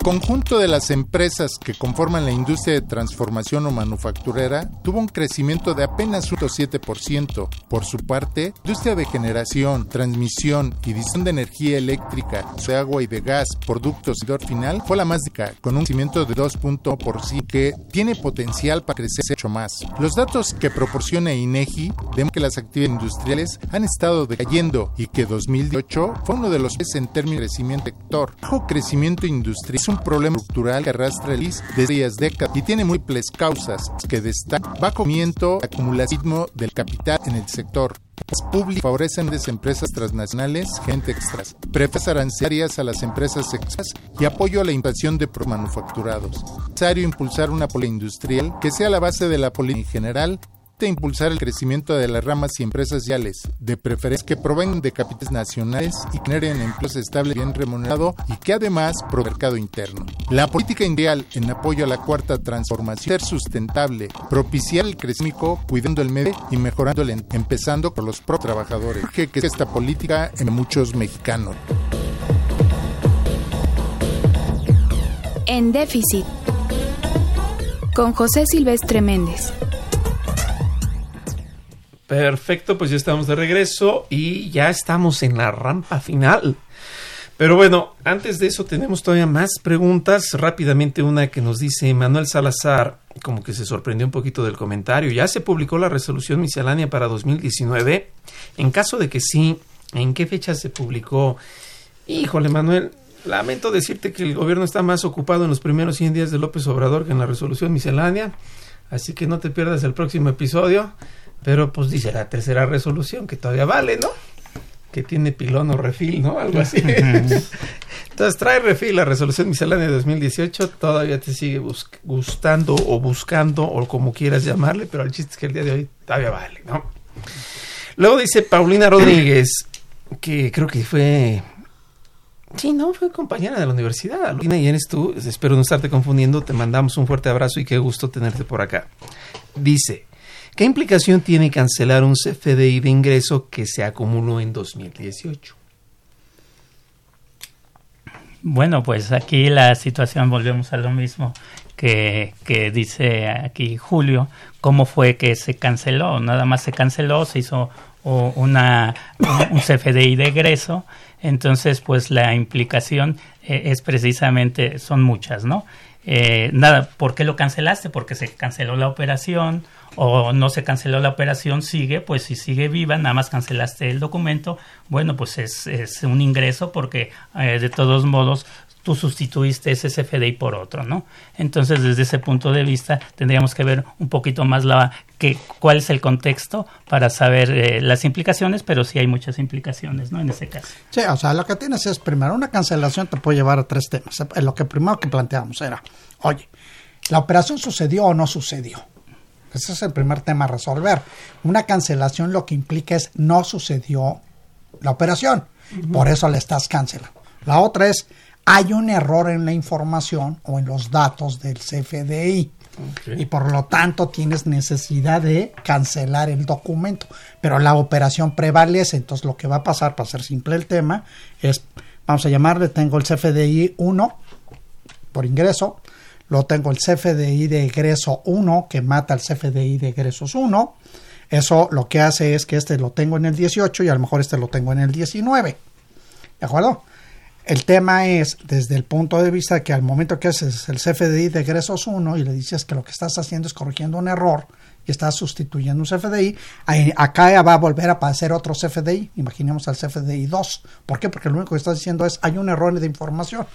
Conjunto de las empresas que conforman la industria de transformación o manufacturera tuvo un crecimiento de apenas 1.7%. Por su parte, industria de generación, transmisión y distribución de energía eléctrica, de agua y de gas, productos y final fue la más rica, con un crecimiento de 2.1% que tiene potencial para crecer mucho más. Los datos que proporciona INEGI demuestran que las actividades industriales han estado decayendo y que 2018 fue uno de los meses en términos de crecimiento sector. Bajo crecimiento industrial es un problema estructural que arrastra el IS desde varias décadas y tiene múltiples causas que destacan bajo miento, acumulación del capital en el sector. Las públicas favorecen a empresas transnacionales, gente extras, prefes arancarias a las empresas extras y apoyo a la inversión de manufacturados. Es necesario impulsar una política industrial que sea la base de la política en general impulsar el crecimiento de las ramas y empresas sociales, de preferencia que provengan de capitales nacionales y generen empleos estables bien remunerados y que además el mercado interno. La política industrial en apoyo a la cuarta transformación ser sustentable, propiciar el crecimiento cuidando el medio y mejorando el empezando por los propios trabajadores. Que esta política en muchos mexicanos. En déficit. Con José Silvestre Méndez. Perfecto, pues ya estamos de regreso y ya estamos en la rampa final. Pero bueno, antes de eso tenemos todavía más preguntas. Rápidamente una que nos dice Manuel Salazar, como que se sorprendió un poquito del comentario. Ya se publicó la resolución miscelánea para 2019. En caso de que sí, ¿en qué fecha se publicó? Híjole, Manuel, lamento decirte que el gobierno está más ocupado en los primeros 100 días de López Obrador que en la resolución miscelánea. Así que no te pierdas el próximo episodio. Pero pues dice la tercera resolución que todavía vale, ¿no? Que tiene pilón o refil, ¿no? Algo así. Entonces trae refil la resolución miscelánea de 2018, todavía te sigue gustando o buscando o como quieras llamarle, pero el chiste es que el día de hoy todavía vale, ¿no? Luego dice Paulina Rodríguez, que creo que fue Sí, no, fue compañera de la universidad. Lina, y eres tú. Espero no estarte confundiendo. Te mandamos un fuerte abrazo y qué gusto tenerte por acá. Dice, ¿qué implicación tiene cancelar un CFDI de ingreso que se acumuló en 2018? Bueno, pues aquí la situación, volvemos a lo mismo que, dice aquí Julio, cómo fue que se canceló, nada más se canceló, se hizo una, un CFDI de egreso, entonces pues la implicación eh, es precisamente, son muchas, ¿no? Eh, nada, ¿por qué lo cancelaste? Porque se canceló la operación o no se canceló la operación, sigue, pues si sigue viva, nada más cancelaste el documento, bueno, pues es, es un ingreso porque eh, de todos modos tú sustituiste ese CFDI por otro, ¿no? Entonces, desde ese punto de vista, tendríamos que ver un poquito más la que, cuál es el contexto para saber eh, las implicaciones, pero sí hay muchas implicaciones, ¿no? En ese caso. Sí, o sea, lo que tienes es, primero, una cancelación te puede llevar a tres temas. Lo que primero que planteamos era, oye, ¿la operación sucedió o no sucedió? Ese es el primer tema a resolver. Una cancelación lo que implica es no sucedió la operación. Por eso le estás cancelando. La otra es, hay un error en la información o en los datos del CFDI. Y por lo tanto tienes necesidad de cancelar el documento. Pero la operación prevalece. Entonces lo que va a pasar, para ser simple el tema, es, vamos a llamarle, tengo el CFDI 1 por ingreso. Luego tengo el CFDI de egreso 1 que mata al CFDI de egresos 1. Eso lo que hace es que este lo tengo en el 18 y a lo mejor este lo tengo en el 19. ¿De acuerdo? El tema es desde el punto de vista que al momento que haces el CFDI de egresos 1 y le dices que lo que estás haciendo es corrigiendo un error y estás sustituyendo un CFDI, acá va a volver a aparecer otro CFDI, imaginemos al CFDI 2. ¿Por qué? Porque lo único que estás diciendo es hay un error de información.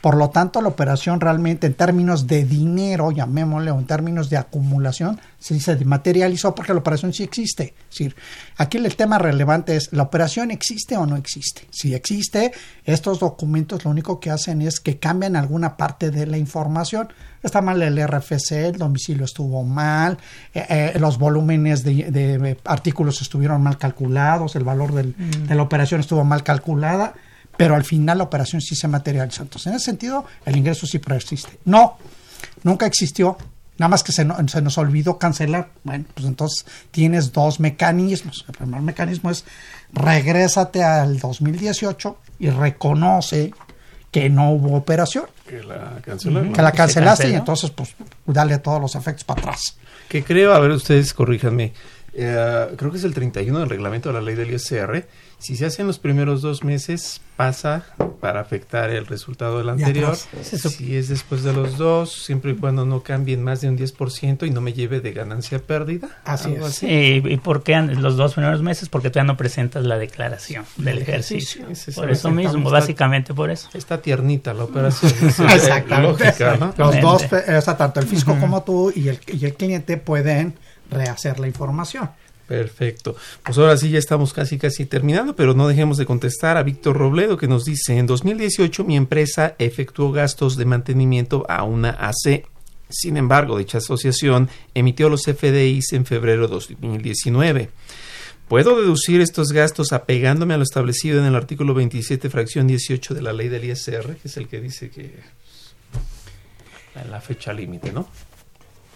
Por lo tanto, la operación realmente en términos de dinero, llamémosle, o en términos de acumulación, se materializó porque la operación sí existe. Es decir, aquí el tema relevante es, ¿la operación existe o no existe? Si existe, estos documentos lo único que hacen es que cambian alguna parte de la información. Está mal el RFC, el domicilio estuvo mal, eh, eh, los volúmenes de, artículos estuvieron mal calculados, el valor mm. de la operación estuvo mal calculada, pero al final la operación sí se materializó. Entonces, en ese sentido, el ingreso sí persiste. No, nunca existió, nada más que se, se, nos olvidó cancelar. Bueno, pues entonces tienes dos mecanismos. El primer mecanismo es regrésate al 2018 y reconoce que no hubo operación. Que la cancelaste. Que la cancelaste y entonces pues dale todos los efectos para atrás. Que creo, a ver ustedes corríjanme, eh, creo que es el 31 del reglamento de la ley del ISR si se hace en los primeros dos meses, pasa para afectar el resultado del anterior. Si es después de los dos, siempre y cuando no cambien más de un 10% y no me lleve de ganancia pérdida. Así es. ¿Y por qué los dos primeros meses? Porque todavía no presentas la declaración del ejercicio. por eso mismo, básicamente por eso. Está tiernita la operación. Exactamente. Los dos, o sea, tanto el fisco como tú y el, y el cliente pueden rehacer la información. Perfecto. Pues ahora sí ya estamos casi casi terminando, pero no dejemos de contestar a Víctor Robledo que nos dice, en 2018 mi empresa efectuó gastos de mantenimiento a una AC. Sin embargo, dicha asociación emitió los FDIs en febrero de 2019. ¿Puedo deducir estos gastos apegándome a lo establecido en el artículo 27, fracción 18 de la ley del ISR, que es el que dice que la fecha límite, ¿no?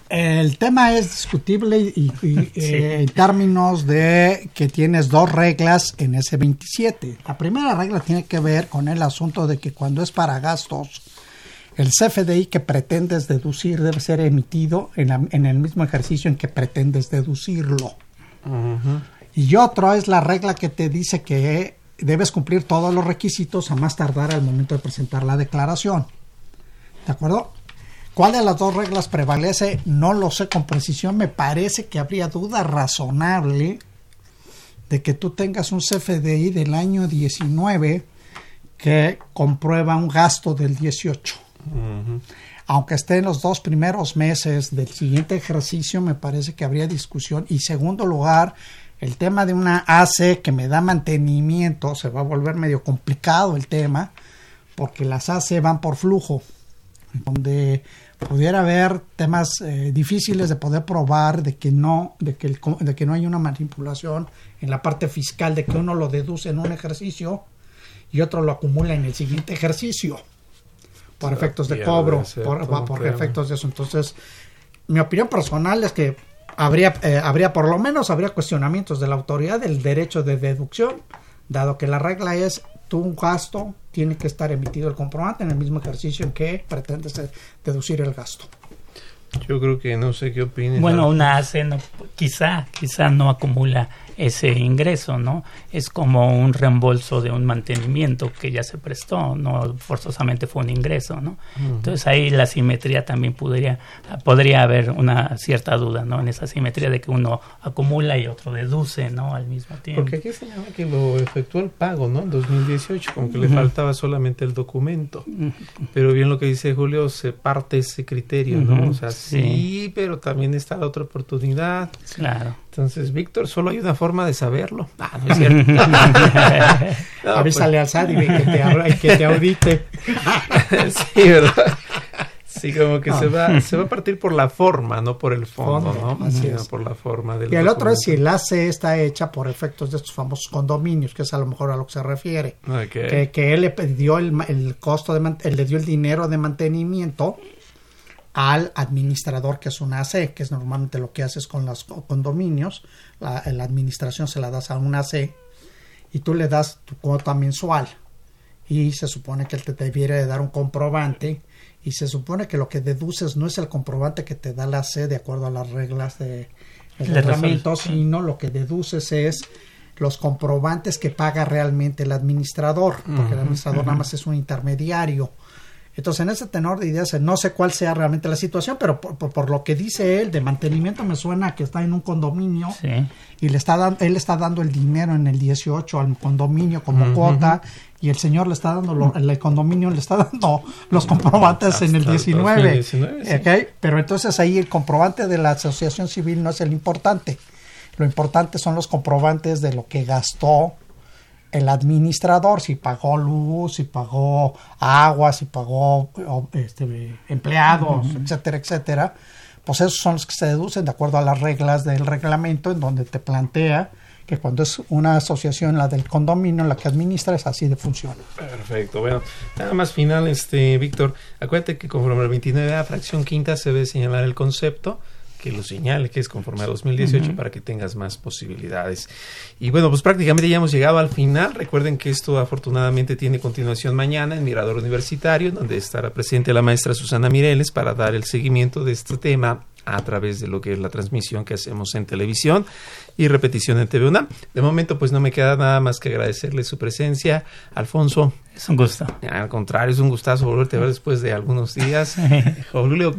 El tema es discutible y, eh, en términos de que tienes dos reglas en ese 27. La primera regla tiene que ver con el asunto de que cuando es para gastos, el CFDI que pretendes deducir debe ser emitido en, el mismo ejercicio en que pretendes deducirlo. Y otro es la regla que te dice que debes cumplir todos los requisitos a más tardar al momento de presentar la declaración. ¿De acuerdo? ¿Cuál de las dos reglas prevalece? No lo sé con precisión. Me parece que habría duda razonable de que tú tengas un CFDI del año 19 que comprueba un gasto del 18. Aunque esté en los dos primeros meses del siguiente ejercicio, me parece que habría discusión. Y segundo lugar, el tema de una AC que me da mantenimiento se va a volver medio complicado el tema, porque las AC van por flujo, donde pudiera haber temas eh, difíciles de poder probar de que no de que, de que no hay una manipulación en la parte fiscal de que uno lo deduce en un ejercicio y otro lo acumula en el siguiente ejercicio por efectos de cobro, por, por efectos de eso. Entonces, mi opinión personal es que habría, eh, habría por lo menos habría cuestionamientos de la autoridad del derecho de deducción, dado que la regla es tu gasto tiene que estar emitido el comprobante en el mismo ejercicio en que pretendes deducir el gasto. Yo creo que no sé qué opinas. Bueno, una ACE no, quizá, quizá no acumula ese ingreso, ¿no? Es como un reembolso de un mantenimiento que ya se prestó, no forzosamente fue un ingreso, ¿no? Entonces ahí la simetría también podría, podría haber una cierta duda, ¿no? En esa simetría de que uno acumula y otro deduce, ¿no? Al mismo tiempo. Porque aquí señala que lo efectuó el pago, ¿no? En 2018, como que le faltaba solamente el documento. Pero bien lo que dice Julio, se parte ese criterio, ¿no? O sea, sí, pero también está la otra oportunidad. Claro. Entonces, Víctor, solo hay una forma de saberlo. Ah, no es cierto. no, Avísale pues. al SAT y que te, que te audite. sí, ¿verdad? Sí, como que se va se va a partir por la forma, no por el fondo, ¿no? Así es. por la forma del Y el otro es si el AC está hecha por efectos de estos famosos condominios, que es a lo mejor a lo que se refiere. Que, que él le dio el, el costo de él le dio el dinero de mantenimiento al administrador que es un AC, que es normalmente lo que haces con los condominios, la, administración se la das a un AC y tú le das tu cuota mensual. Y se supone que él te debiera de dar un comprobante y se supone que lo que deduces no es el comprobante que te da la AC de acuerdo a las reglas de reglamento, sino lo que deduces es los comprobantes que paga realmente el administrador, porque el administrador nada más es un intermediario entonces, en ese tenor de ideas, no sé cuál sea realmente la situación, pero por, lo que dice él de mantenimiento me suena que está en un condominio y le está dando, él está dando el dinero en el 18 al condominio como cuota y el señor le está dando, el condominio le está dando los comprobantes en el 19. Pero entonces ahí el comprobante de la asociación civil no es el importante. Lo importante son los comprobantes de lo que gastó el administrador, si pagó luz, si pagó agua, si pagó este, empleados, etcétera, etcétera, pues esos son los que se deducen de acuerdo a las reglas del reglamento en donde te plantea que cuando es una asociación, la del condominio, la que administra, es así de funciona. Perfecto. Bueno, nada más final, este Víctor, acuérdate que conforme al 29 a fracción quinta se debe señalar el concepto que lo señale, que es conforme a 2018 para que tengas más posibilidades. Y bueno, pues prácticamente ya hemos llegado al final. Recuerden que esto afortunadamente tiene continuación mañana en Mirador Universitario, donde estará presente la maestra Susana Mireles para dar el seguimiento de este tema a través de lo que es la transmisión que hacemos en televisión y repetición en TV De momento, pues no me queda nada más que agradecerle su presencia. Alfonso. Es un gusto. Al contrario, es un gustazo volverte a ver después de algunos días. Julio,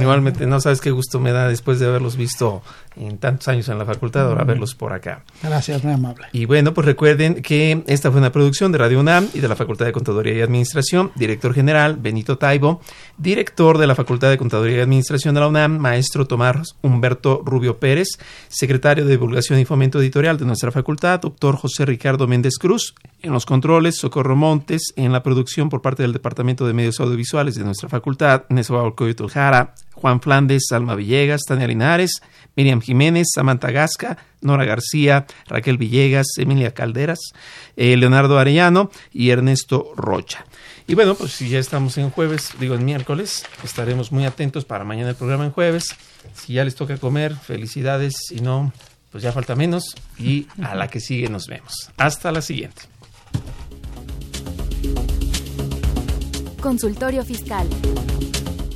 Igualmente, no sabes qué gusto me da después de haberlos visto en tantos años en la facultad, ahora verlos por acá. Gracias, muy amable. Y bueno, pues recuerden que esta fue una producción de Radio UNAM y de la Facultad de Contaduría y Administración. Director general, Benito Taibo. Director de la Facultad de Contaduría y Administración de la UNAM, maestro Tomás Humberto Rubio Pérez. Secretario de Divulgación y Fomento Editorial de nuestra facultad, doctor José Ricardo Méndez Cruz. En los controles, Socorro Montes. En la producción por parte del Departamento de Medios Audiovisuales de nuestra facultad, Nesobalcoyo Jara, Juan Flandes, Alma Villegas, Tania Linares, Miriam Jiménez, Samantha Gasca, Nora García, Raquel Villegas, Emilia Calderas, eh, Leonardo Arellano y Ernesto Rocha. Y bueno, pues si ya estamos en jueves, digo en miércoles, estaremos muy atentos para mañana el programa en jueves. Si ya les toca comer, felicidades. Si no, pues ya falta menos. Y a la que sigue nos vemos. Hasta la siguiente. Consultorio Fiscal